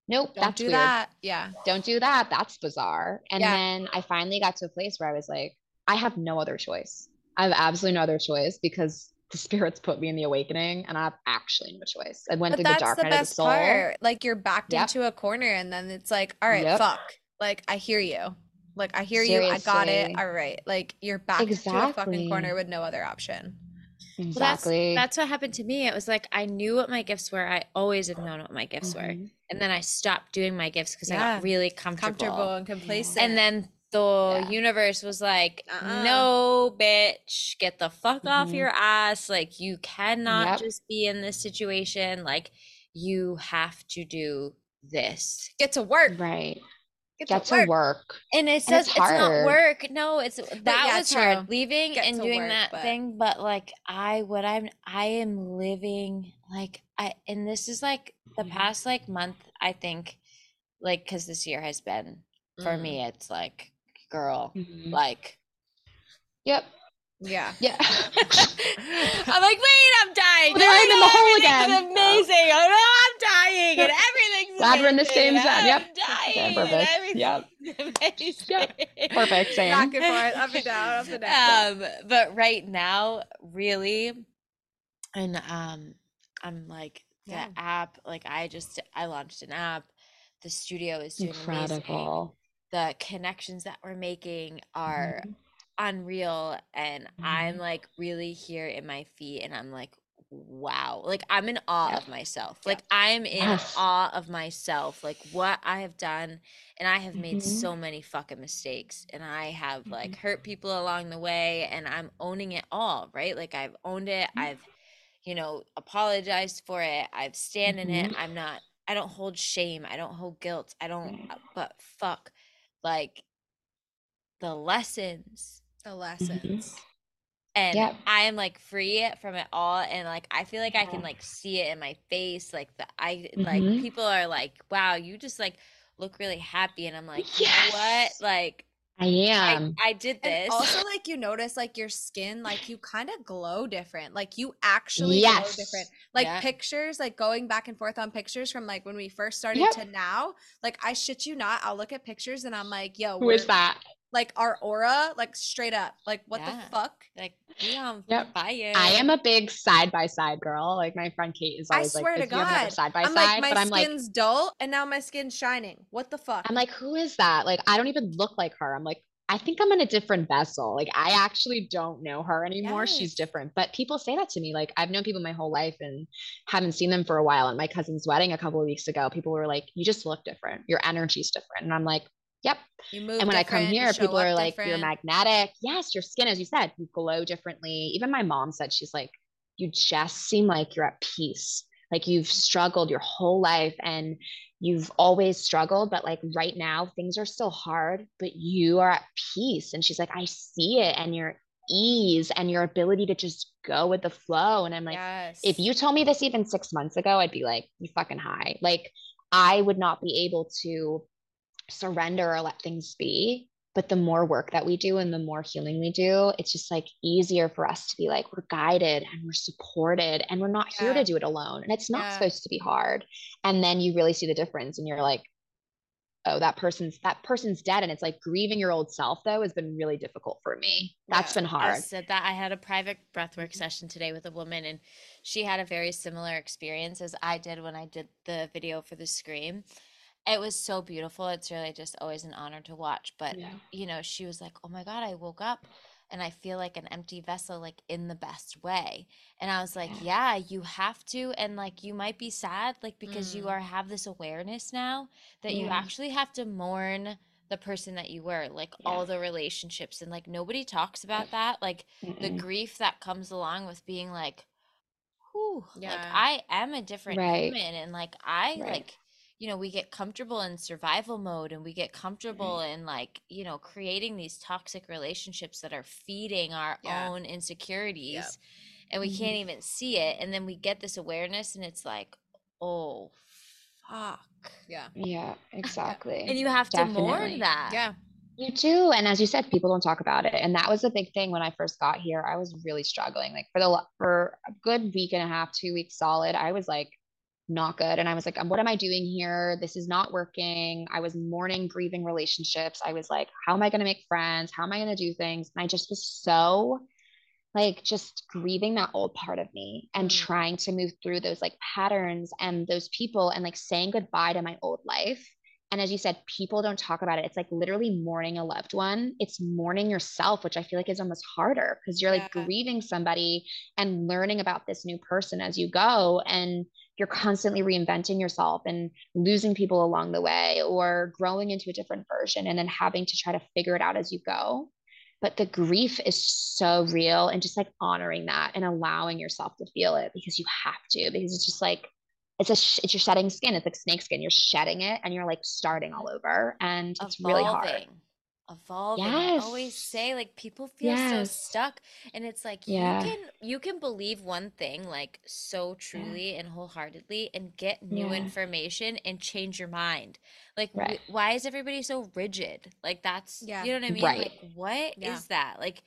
nope, don't that's do weird. that. Yeah. Don't do that. That's bizarre. And Yeah. then I finally got to a place where I was like, I have no other choice. I have absolutely no other choice because the spirits put me in the awakening and I have actually no choice. I went But through the dark the night of the soul. part. Like you're backed Yep. into a corner and then it's like, all right, Yep. fuck. Like I hear you. Like I hear you. I got it. All right. Like you're backed to a fucking corner with no other option. Exactly. Well, that's, that's what happened to me. It was like I knew what my gifts were. I always had known what my gifts were. Mhm. And then I stopped doing my gifts because I got really comfortable. Comfortable and complacent. And then the Yeah. universe was like, Uh-uh. no, bitch, get the fuck off Mhm. your ass. Like, you cannot Yep. just be in this situation. Like, you have to do this. get to work. Right. Get, Get to, work. work. And it says it's, it's, not work. No, it's that yeah, was true. hard leaving Get and doing work, that but... thing. But like I what I'm I am living like I and this is like the mm-hmm. past like month, I think, like because this year has been for mm. me, it's like girl, mm-hmm. like Yep. Yeah. Yeah. I'm like, wait, I'm dying. Well, I'm in the hole again. It's amazing. Oh, no, I'm dying. And everything's Glad we're in the same zone. Yep. dying. perfect. Yep. yep. Perfect. Same. Back and forth, up and down, up and down. Um, but right now, really, and um, I'm like the yeah. app. Like I just I launched an app. The studio is doing incredible. Amazing. The connections that we're making are. Mm-hmm unreal and mm-hmm. i'm like really here in my feet and i'm like wow like i'm in awe yeah. of myself like i'm in yes. awe of myself like what i have done and i have made mm-hmm. so many fucking mistakes and i have mm-hmm. like hurt people along the way and i'm owning it all right like i've owned it mm-hmm. i've you know apologized for it i've stand in it mm-hmm. i'm not i don't hold shame i don't hold guilt i don't uh, but fuck like the lessons the mm-hmm. lessons. And yep. I am like free from it all. And like, I feel like I can like see it in my face. Like, the, I, mm-hmm. like, people are like, wow, you just like look really happy. And I'm like, yes. what? Like, I am. I, I did this. And also, like you notice, like your skin, like you kind of glow different. Like you actually yes. glow different. Like yeah. pictures, like going back and forth on pictures from like when we first started yep. to now. Like I shit you not, I'll look at pictures and I'm like, yo, who is that? Like our aura, like straight up. Like what yeah. the fuck? Like yeah, yep. fire. I am a big side by side girl. Like my friend Kate is always I swear like, to God, side by side. Like, my but I'm skin's like, dull, and now my skin's shining. What the fuck? I'm like, who is that? Like, I don't even look like her. I'm like, I think I'm in a different vessel. Like, I actually don't know her anymore. Yes. She's different. But people say that to me. Like, I've known people my whole life and haven't seen them for a while. At my cousin's wedding a couple of weeks ago, people were like, "You just look different. Your energy's different." And I'm like, Yep. And when I come here, people are like, different. you're magnetic. Yes, your skin, as you said, you glow differently. Even my mom said, she's like, you just seem like you're at peace. Like you've struggled your whole life and you've always struggled, but like right now, things are still hard, but you are at peace. And she's like, I see it and your ease and your ability to just go with the flow. And I'm like, yes. if you told me this even six months ago, I'd be like, you fucking high. Like I would not be able to surrender or let things be. But the more work that we do and the more healing we do it's just like easier for us to be like we're guided and we're supported and we're not yeah. here to do it alone. And it's not yeah. supposed to be hard. And then you really see the difference and you're like oh that person's that person's dead. And it's like grieving your old self though has been really difficult for me. That's yeah, been hard. I said that. I had a private breathwork session today with a woman and she had a very similar experience as I did when I did the video for the scream it was so beautiful. It's really just always an honor to watch. But yeah. you know, she was like, "Oh my god, I woke up and I feel like an empty vessel, like in the best way." And I was like, "Yeah, you have to." And like, you might be sad, like because mm. you are have this awareness now that yeah. you actually have to mourn the person that you were, like yeah. all the relationships, and like nobody talks about that, like Mm-mm. the grief that comes along with being like, "Whew, yeah. like I am a different right. human," and like I right. like you know we get comfortable in survival mode and we get comfortable mm-hmm. in like you know creating these toxic relationships that are feeding our yeah. own insecurities yep. and we mm-hmm. can't even see it and then we get this awareness and it's like oh fuck yeah yeah exactly and you have Definitely. to mourn that yeah you do and as you said people don't talk about it and that was a big thing when i first got here i was really struggling like for the for a good week and a half two weeks solid i was like not good. And I was like, what am I doing here? This is not working. I was mourning, grieving relationships. I was like, how am I going to make friends? How am I going to do things? And I just was so like just grieving that old part of me and mm-hmm. trying to move through those like patterns and those people and like saying goodbye to my old life. And as you said, people don't talk about it. It's like literally mourning a loved one. It's mourning yourself, which I feel like is almost harder because you're like grieving somebody and learning about this new person as you go. And you're constantly reinventing yourself and losing people along the way or growing into a different version and then having to try to figure it out as you go. But the grief is so real and just like honoring that and allowing yourself to feel it because you have to, because it's just like, it's a sh- it's your shedding skin. It's like snake skin. You're shedding it and you're like starting all over, and it's really hard. Evolving. I always say like people feel so stuck, and it's like Yeah. you can you can believe one thing like so Yeah. truly and wholeheartedly, and get new Yeah. information and change your mind. Like, wh- Right. why is everybody so rigid? Like that's Yeah. you know what I mean. Right. Like, what is Yeah. that? Like,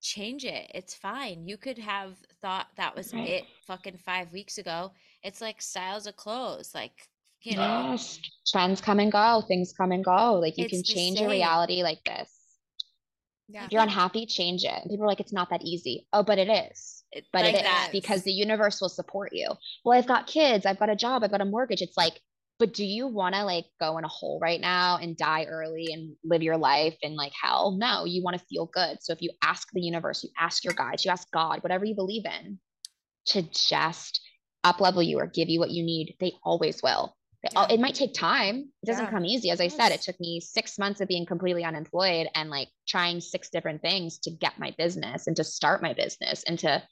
change it. It's fine. You could have thought that was Right. it fucking five weeks ago. It's like styles of clothes. Like, you know, Yes. Trends come and go, things come and go. Like you it's can change your reality like this. Yeah. If you're unhappy, change it. And people are like, it's not that easy. Oh, but it is. But like it is that. because the universe will support you. Well, I've got kids, I've got a job, I've got a mortgage. It's like, but do you want to like go in a hole right now and die early and live your life in like hell? No, you want to feel good. So if you ask the universe, you ask your guides, you ask God, whatever you believe in, to just up level you or give you what you need, they always will. They al- Yeah. It might take time. It doesn't Yeah. come easy. As I said, it took me six months of being completely unemployed and like trying six different things to get my business and to start my business and to,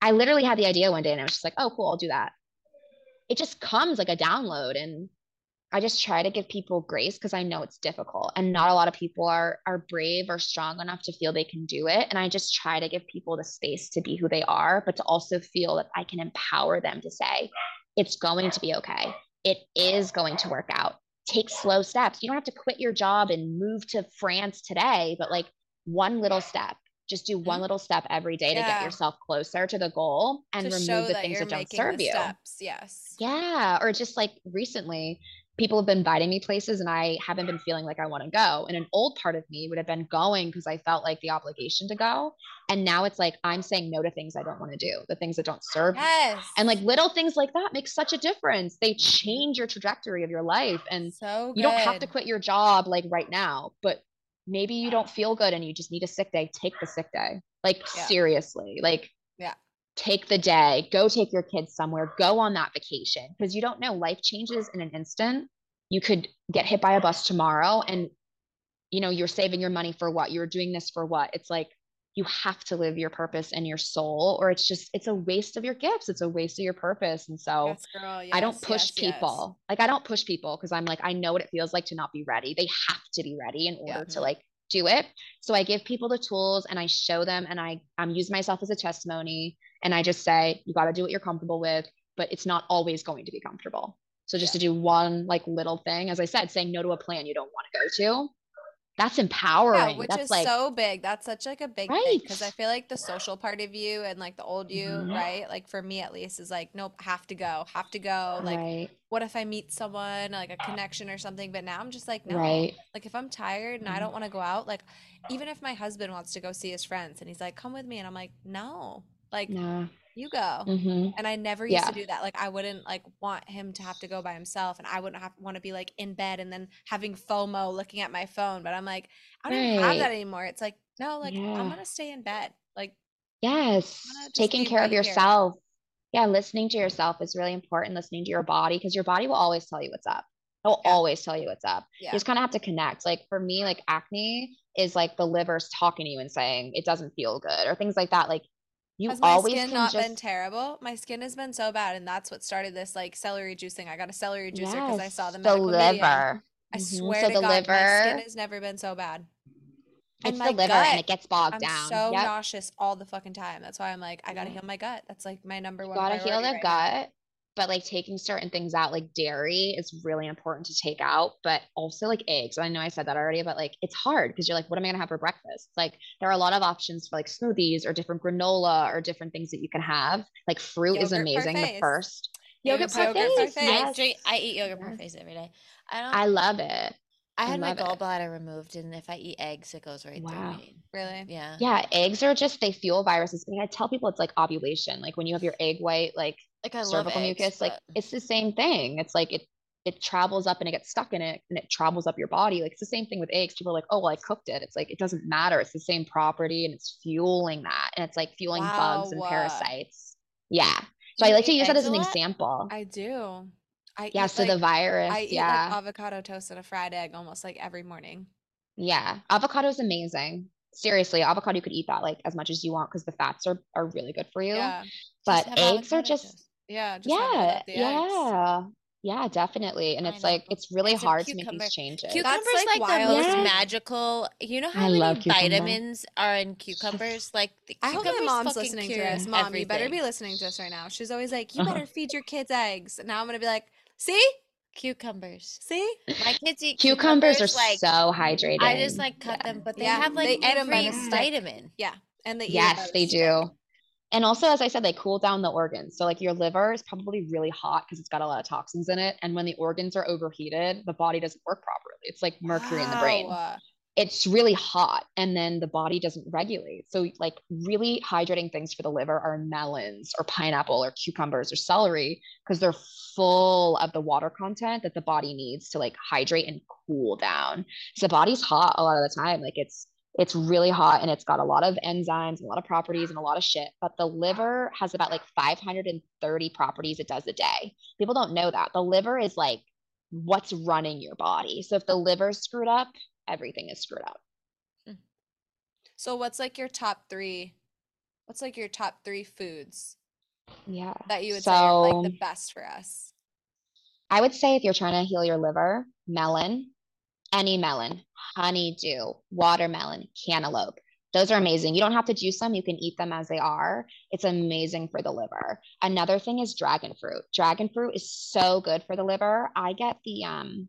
I literally had the idea one day and I was just like, oh, cool, I'll do that. It just comes like a download. And I just try to give people grace because I know it's difficult and not a lot of people are are brave or strong enough to feel they can do it. And I just try to give people the space to be who they are, but to also feel that I can empower them to say, it's going to be okay. It is going to work out. Take slow steps. You don't have to quit your job and move to France today, but like one little step. Just do one little step every day to get yourself closer to the goal and to remove the things that don't serve you. steps. Yes. Yeah. Or just like recently, people have been inviting me places and I haven't been feeling like I want to go. And an old part of me would have been going because I felt like the obligation to go. And now it's like I'm saying no to things I don't want to do, the things that don't serve me. Yes. And like little things like that make such a difference. They change your trajectory of your life. And so you don't have to quit your job like right now, but maybe you don't feel good and you just need a sick day. Take the sick day. Like Yeah. seriously. Like Yeah. Take the day, go take your kids somewhere, go on that vacation because you don't know life changes in an instant. You could get hit by a bus tomorrow and you know, you're saving your money for what? You're doing this for what? It's like you have to live your purpose and your soul or it's just it's a waste of your gifts. It's a waste of your purpose. And so Yes, girl. I don't push yes, yes. people. Like I don't push people because I'm like I know what it feels like to not be ready. They have to be ready in Yeah. order to like do it. So I give people the tools and I show them and I I'm use myself as a testimony and I just say you got to do what you're comfortable with, but it's not always going to be comfortable. So just to do one like little thing, as I said, saying no to a plan you don't want to go to, that's empowering. Yeah, which that's is like so big. That's such like a big thing because I feel like the social part of you and like the old you, Mhm. right? Like for me at least, is like nope, have to go, have to go. Like, right, what if I meet someone like a connection or something? But now I'm just like, no. right. Like if I'm tired and I Mhm. don't want to go out, like even if my husband wants to go see his friends and he's like, come with me, and I'm like, no, like Nah. you go. hmm And I never used to do that. Like I wouldn't like want him to have to go by himself and I wouldn't have want to be like in bed and then having FOMO looking at my phone. But I'm like, I don't even have that anymore. It's like, no, like I'm gonna stay in bed. Like Yes, taking care of right here. yourself. Yeah, listening to yourself is really important. Listening to your body because your body will always tell you what's up. It'll Yeah. always tell you what's up. You just kind of have to connect. Like for me, like acne is like the liver's talking to you and saying it doesn't feel good or things like that. Like you Has my skin not just been terrible? My skin has been so bad, and that's what started this like celery juicing. I got a celery juicer because I saw the the liver. I Mhm. swear So to the God, my skin liver- has never been so bad. It's And the my liver gut, and it gets bogged I'm down. so Yep. nauseous all the fucking time. That's why I'm like, I gotta heal my gut. That's like my number You one. gotta heal the right now. Gut, but like taking certain things out, like dairy, is really important to take out. But also like eggs. I know I said that already, but like it's hard because you're like, what am I gonna have for breakfast? Like there are a lot of options for like smoothies or different granola or different things that you can have. Like fruit is Yogurt amazing. The first Yogurt yogurt parfaits. parfaits. I I drink. I eat yogurt Yes. parfaits every day. I don't. I I, love it. I had my love it. gallbladder removed, and if I eat eggs, it goes right Wow. through me. Really? Yeah. Yeah, eggs are just they fuel viruses. I, mean, I tell people it's like ovulation. Like when you have your egg white, like Like I love cervical eggs, mucus, like it's the same thing. It's like it it travels up and it gets stuck in it and it travels up your body. Like it's the same thing with eggs. People are like, oh well, I cooked it. It's like it doesn't matter. It's the same property and it's fueling that. And it's like fueling bugs and parasites. Yeah. So You I like to use that as an example. I do. I yeah, so like, the virus. I eat yeah. like avocado toast and a fried egg almost like every morning. Yeah, avocado is amazing. Seriously, avocado you could eat that like as much as you want because the fats are are really good for you. Yeah. But eggs are just toast. Yeah. Just yeah. Yeah. Yeah, definitely. And it's like it's really And some hard to make these changes. Cucumber's like, like, wild the most to me. magical. You know how I many love vitamins are in cucumbers? Like the I hope my mom's listening to cure this. Mom, you better be listening to us right now. She's always like, you Uh-huh. better feed your kids eggs. And now I'm gonna be like, see, cucumbers. see, My kids eat Cucumbers, cucumbers, are like so hydrating. I just like cut Yeah. them, but they Yeah, have like eat 'em by every vitamin. yeah. And they eat Yes, they stick. do. And also, as I said, they cool down the organs. So, like, your liver is probably really hot because it's got a lot of toxins in it. And when the organs are overheated, the body doesn't work properly. It's like mercury in the brain. It's really hot, and then the body doesn't regulate. So, like, really hydrating things for the liver are melons or pineapple or cucumbers or celery because they're full of the water content that the body needs to like hydrate and cool down. So, the body's hot a lot of the time. Like, it's it's really hot and it's got a lot of enzymes, a lot of properties, and a lot of shit. But the liver has about like 530 properties it does a day. People don't know that. The liver is like what's running your body. So if the liver's screwed up, everything is screwed up. Hmm. So what's like your top three? What's like your top three foods Yeah. that you would say are like the best for us? I would say if you're trying to heal your liver, melon, any melon, honeydew, watermelon, cantaloupe. Those are amazing. You don't have to juice them. You can eat them as they are. It's amazing for the liver. Another thing is dragon fruit. Dragon fruit is so good for the liver. I get the um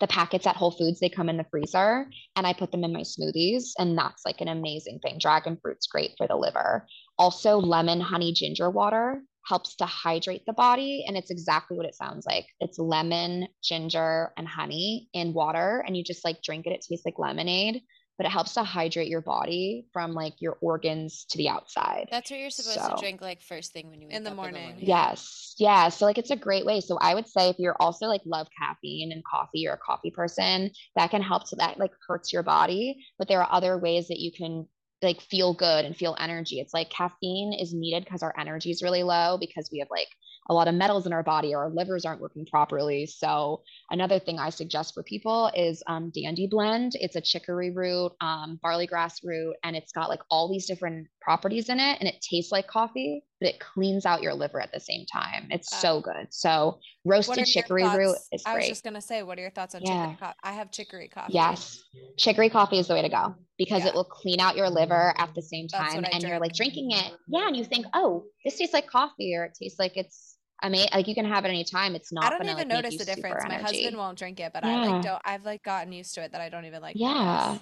the packets at Whole Foods, they come in the freezer and I put them in my smoothies and that's like an amazing thing. Dragon fruit's great for the liver. Also lemon honey ginger water helps to hydrate the body and it's exactly what it sounds like. It's lemon, ginger and honey in water and you just like drink it. It tastes like lemonade, but it helps to hydrate your body from like your organs to the outside. That's what you're supposed So- to drink like first thing when you wake In the up morning. Yes. Yeah. So like it's a great way. So I would say if you're also like love caffeine and coffee, you're a coffee person, that can help. So that like hurts your body. But there are other ways that you can like feel good and feel energy. It's like caffeine is needed because our energy is really low because we have like a lot of metals in our body or our livers aren't working properly. So another thing I suggest for people is um, Dandy Blend. It's a chicory root, um, barley grass root, and it's got like all these different properties in it, and it tastes like coffee, but it cleans out your liver at the same time. It's Uh, so good. So roasted chicory root is I was just gonna say, what are your thoughts on Yeah. chicory coffee? I have chicory coffee. Yes, chicory coffee is the way to go because Yeah. it will clean out your liver at the same time, and you're like drinking it. Yeah, and you think, oh, this tastes like coffee, or it tastes like it's. I mean, like you can have it anytime. It's not. I don't gonna, even like, notice the difference. My husband won't drink it, but I like don't. I've like gotten used to it that I don't even like. Yeah.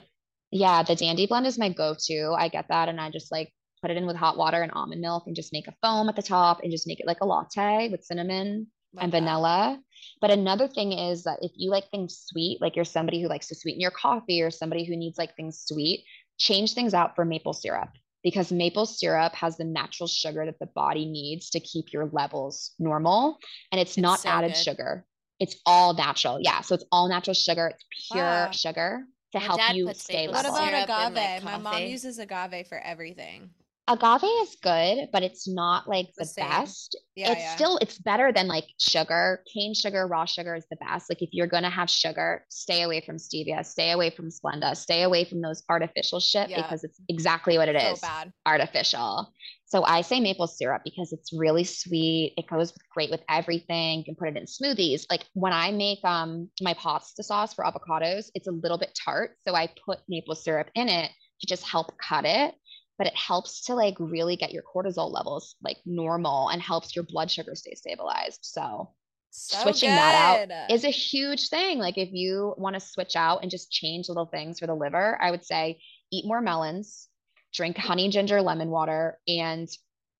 Yeah, the Dandy Blend is my go-to. I get that and I just like put it in with hot water and almond milk and just make a foam at the top and just make it like a latte with cinnamon Love and that. vanilla. But another thing is that if you like things sweet, like you're somebody who likes to sweeten your coffee or somebody who needs like things sweet, change things out for maple syrup because maple syrup has the natural sugar that the body needs to keep your levels normal and it's, It's not so added good. sugar. It's all natural. Yeah, so it's all natural sugar. It's pure Wow. sugar to My help you puts stay maple What about syrup in, like, agave? My mom uses agave for everything. Agave is good, but it's not like The the, best. Yeah, it's yeah. still it's better than like sugar. Cane sugar, raw sugar is the best. Like if you're gonna have sugar, stay away from stevia, stay away from Splenda, stay away from those artificial shit Yeah. because it's exactly what it is. so bad. Artificial. So I say maple syrup because it's really sweet. It goes great with everything. You can put it in smoothies. Like when I make um my pasta sauce for avocados, it's a little bit tart. So I put maple syrup in it to just help cut it but it helps to like really get your cortisol levels like normal and helps your blood sugar stay stabilized. So, So switching that out is a huge thing. Like if you want to switch out and just change little things for the liver, I would say eat more melons, drink honey ginger lemon water and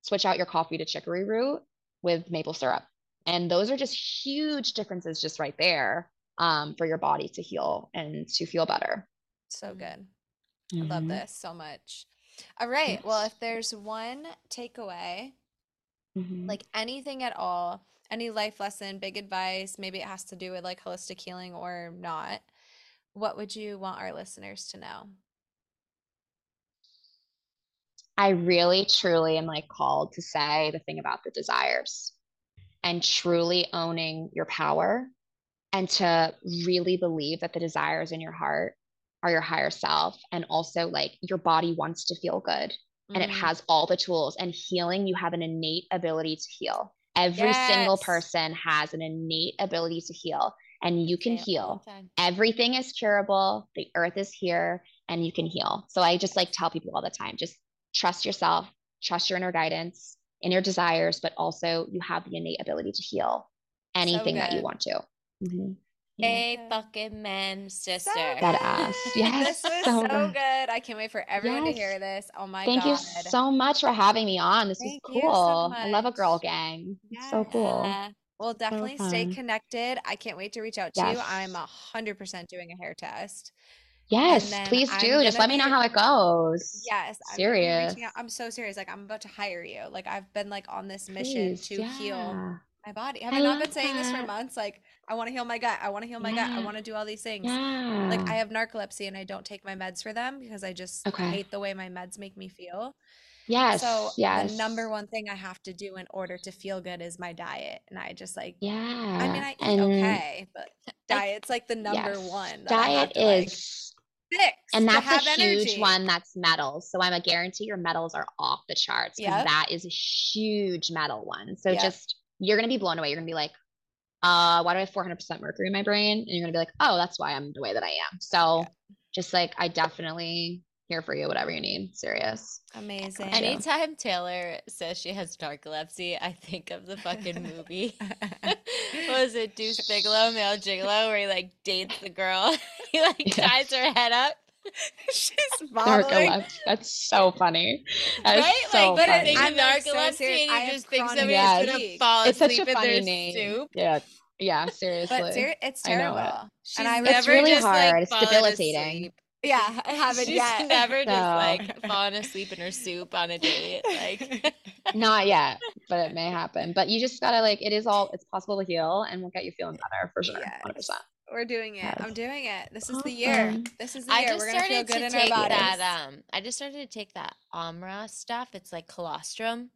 switch out your coffee to chicory root with maple syrup. And those are just huge differences just right there um, for your body to heal and to feel better. so Mhm. good. I love Mhm. this so much. All right. Well, if there's one takeaway, Mhm. like anything at all, any life lesson, big advice, maybe it has to do with like holistic healing or not, what would you want our listeners to know? I really, truly am like called to say the thing about the desires and truly owning your power and to really believe that the desires in your heart are your higher self. And also, like, your body wants to feel good and it Mhm. has all the tools. And healing, you have an innate ability to heal. Every single person has an innate ability to heal, and you can Say it all heal. Everything is curable. The earth is here, and you can heal. So I just like tell people all the time just trust yourself, trust your inner guidance, inner desires, but also you have the innate ability to heal anything that you want to. Mhm. Yeah. A fucking man, sister. That ass. Yes. this was so so, good. good. I can't wait for everyone to hear this. Oh my Thank god. Thank you so much for having me on. This Thank was you so cool. I love a girl gang. It's so cool. Yeah. We'll definitely stay connected. I can't wait to reach out to you. I'm a hundred percent doing a hair test. Yes, please I'm do. Just let me know how it goes. Yes, I'm gonna be reaching Serious. I'm so serious. Like I'm about to hire you. Like I've been like on this mission Please, to heal my body. Have I I not been saying this for months? Like I want to heal my gut. I want to heal my gut. I mm. want to do all these things. Yeah. Like I mm. have narcolepsy and I don't take my meds for them because I just Okay. hate the way my meds make me feel. yes. So yes. the number one thing I have to do in order to feel good is my diet. And I just like Yeah. I mean I eat and okay, but diet's like the number yes, one. that I have Diet like, is fix and that's a huge energy. one that's metals so i'm a guarantee your metals are off the charts because Yep. that is a huge metal one so Yep. just you're gonna be blown away you're gonna be like uh why do i have 400% mercury in my brain and you're gonna be like oh that's why i'm the way that i am so just like i definitely here for you whatever you need serious Amazing. Anytime Taylor says she has narcolepsy, I think of the fucking movie. what was it Deuce Bigalow, Male Gigolo, where he like dates the girl? he like Yeah. ties her head up. She's modeling. narcolepsy that's so funny That is right? so like, funny. you think I'm, of like, so narcolepsy and I you have just think chronic somebody's Yes. gonna fall it's such asleep a in funny their name soup. yeah yeah seriously But ser- it's I know it. terrible. She's And I never It's really just, like, hard. It's debilitating. asleep. Yeah, I haven't She's yet. never just like fallen asleep in her soup on a date. Like Not yet, but it may happen. But you just gotta like it is all it's possible to heal and we'll get you feeling better for sure. Yes. 100%. We're doing it. I'm doing it. This is the year. Awesome. This is the I year. just We're gonna feel good to in take our bodies. that. Um, I just started to take that Amra stuff. It's like colostrum.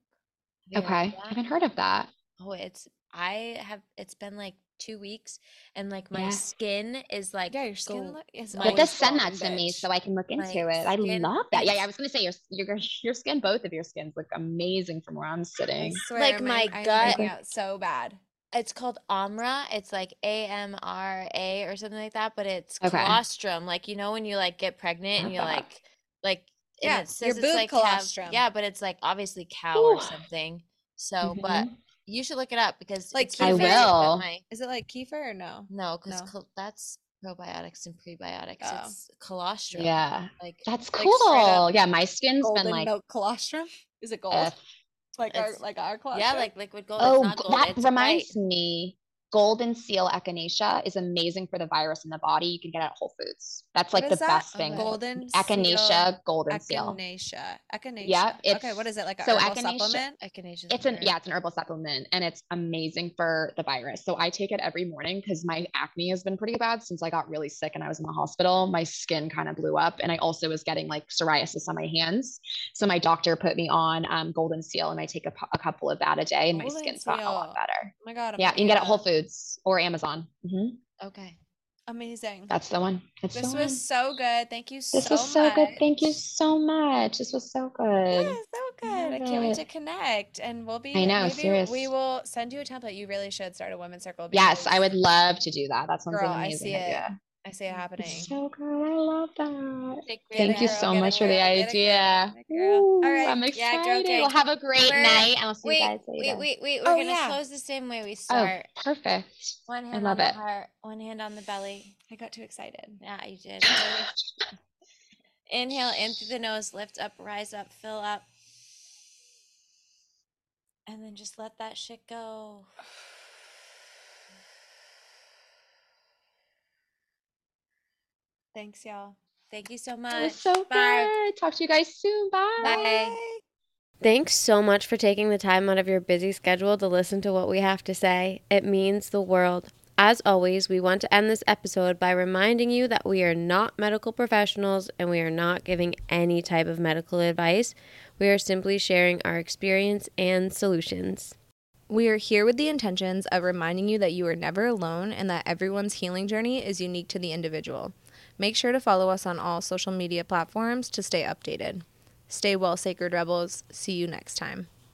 Have you heard of Okay. I haven't heard of that. Oh, it's I have. It's been like two weeks, and like my Yeah. skin is like yeah, your skin go- look is my You have to send that glowing, to me so I can look into My it. I love that. Yeah, yeah. I was gonna say your your your skin, both of your skins look amazing from where I'm I sitting. swear, Like, my I'm gut- out so bad. It's called Amra. It's like A M R A or something like that, but it's Okay. colostrum. Like you know when you like get pregnant and you like like Yeah, it says your it's boob like colostrum. yeah, but it's like obviously cow or Ooh. something. So, but Mhm. you should look it up because Like it's I but will. my- Is it like kefir or no? no, because No. that's probiotics and prebiotics. Oh. It's colostrum. Yeah, Like that's cool. yeah, my skin's been like milk colostrum? Is it gold? Like our like our colostrum? yeah, like liquid gold. Oh, it's not gold. that it's reminds white. me. Golden seal echinacea is amazing for the virus in the body. You can get it at Whole Foods. That's like the is that? best thing. Golden echinacea, golden seal. Echinacea. Echinacea. Yeah, okay, What is it? Like a so herbal echinacea- supplement? Echinacea's It's an yeah, it's an herbal supplement and it's amazing for the virus. So I take it every morning because my acne has been pretty bad since I got really sick and I was in the hospital. My skin kind of blew up and I also was getting like psoriasis on my hands. So my doctor put me on um, golden seal and I take a, a couple of that a day and my Golden skin's got a lot better. Oh my god. I'm Yeah, you can get it at Whole up. Foods or Amazon. hmm Okay. Amazing. That's the one. That's this the was one. so good. Thank you This so was so much. good. Thank you so much. This was so good. Yeah, so good. I Love can't wait to connect. And we'll be I know, maybe serious. we will send you a template. You really should start a women's circle. Yes, I would love to do that. That sounds Girl, like an I amazing see it idea. I see it happening. It's so good. I love that. Take Thank it, you so get it, much for the girl, get idea. get it, girl. Ooh, All right. I'm Yeah, excited. girl gang. We'll have a great We're- night and I'll see Wait, you guys later. wait, wait, wait. We're Oh, gonna yeah. close the same way we start. Oh, start. perfect. One I hand love on it. the heart, one hand on the belly. I got too excited. Yeah, you did. Inhale in through the nose, lift up, rise up, fill up. And then just let that shit go. Thanks, y'all. Thank you so It much. was so Bye. good. Talk to you guys soon. Bye. Bye. Thanks so much for taking the time out of your busy schedule to listen to what we have to say. It means the world. As always, we want to end this episode by reminding you that we are not medical professionals and we are not giving any type of medical advice. We are simply sharing our experience and solutions. We are here with the intentions of reminding you that you are never alone and that everyone's healing journey is unique to the individual. Make sure to follow us on all social media platforms to stay updated. Stay well, Sacred Rebels. See you next time.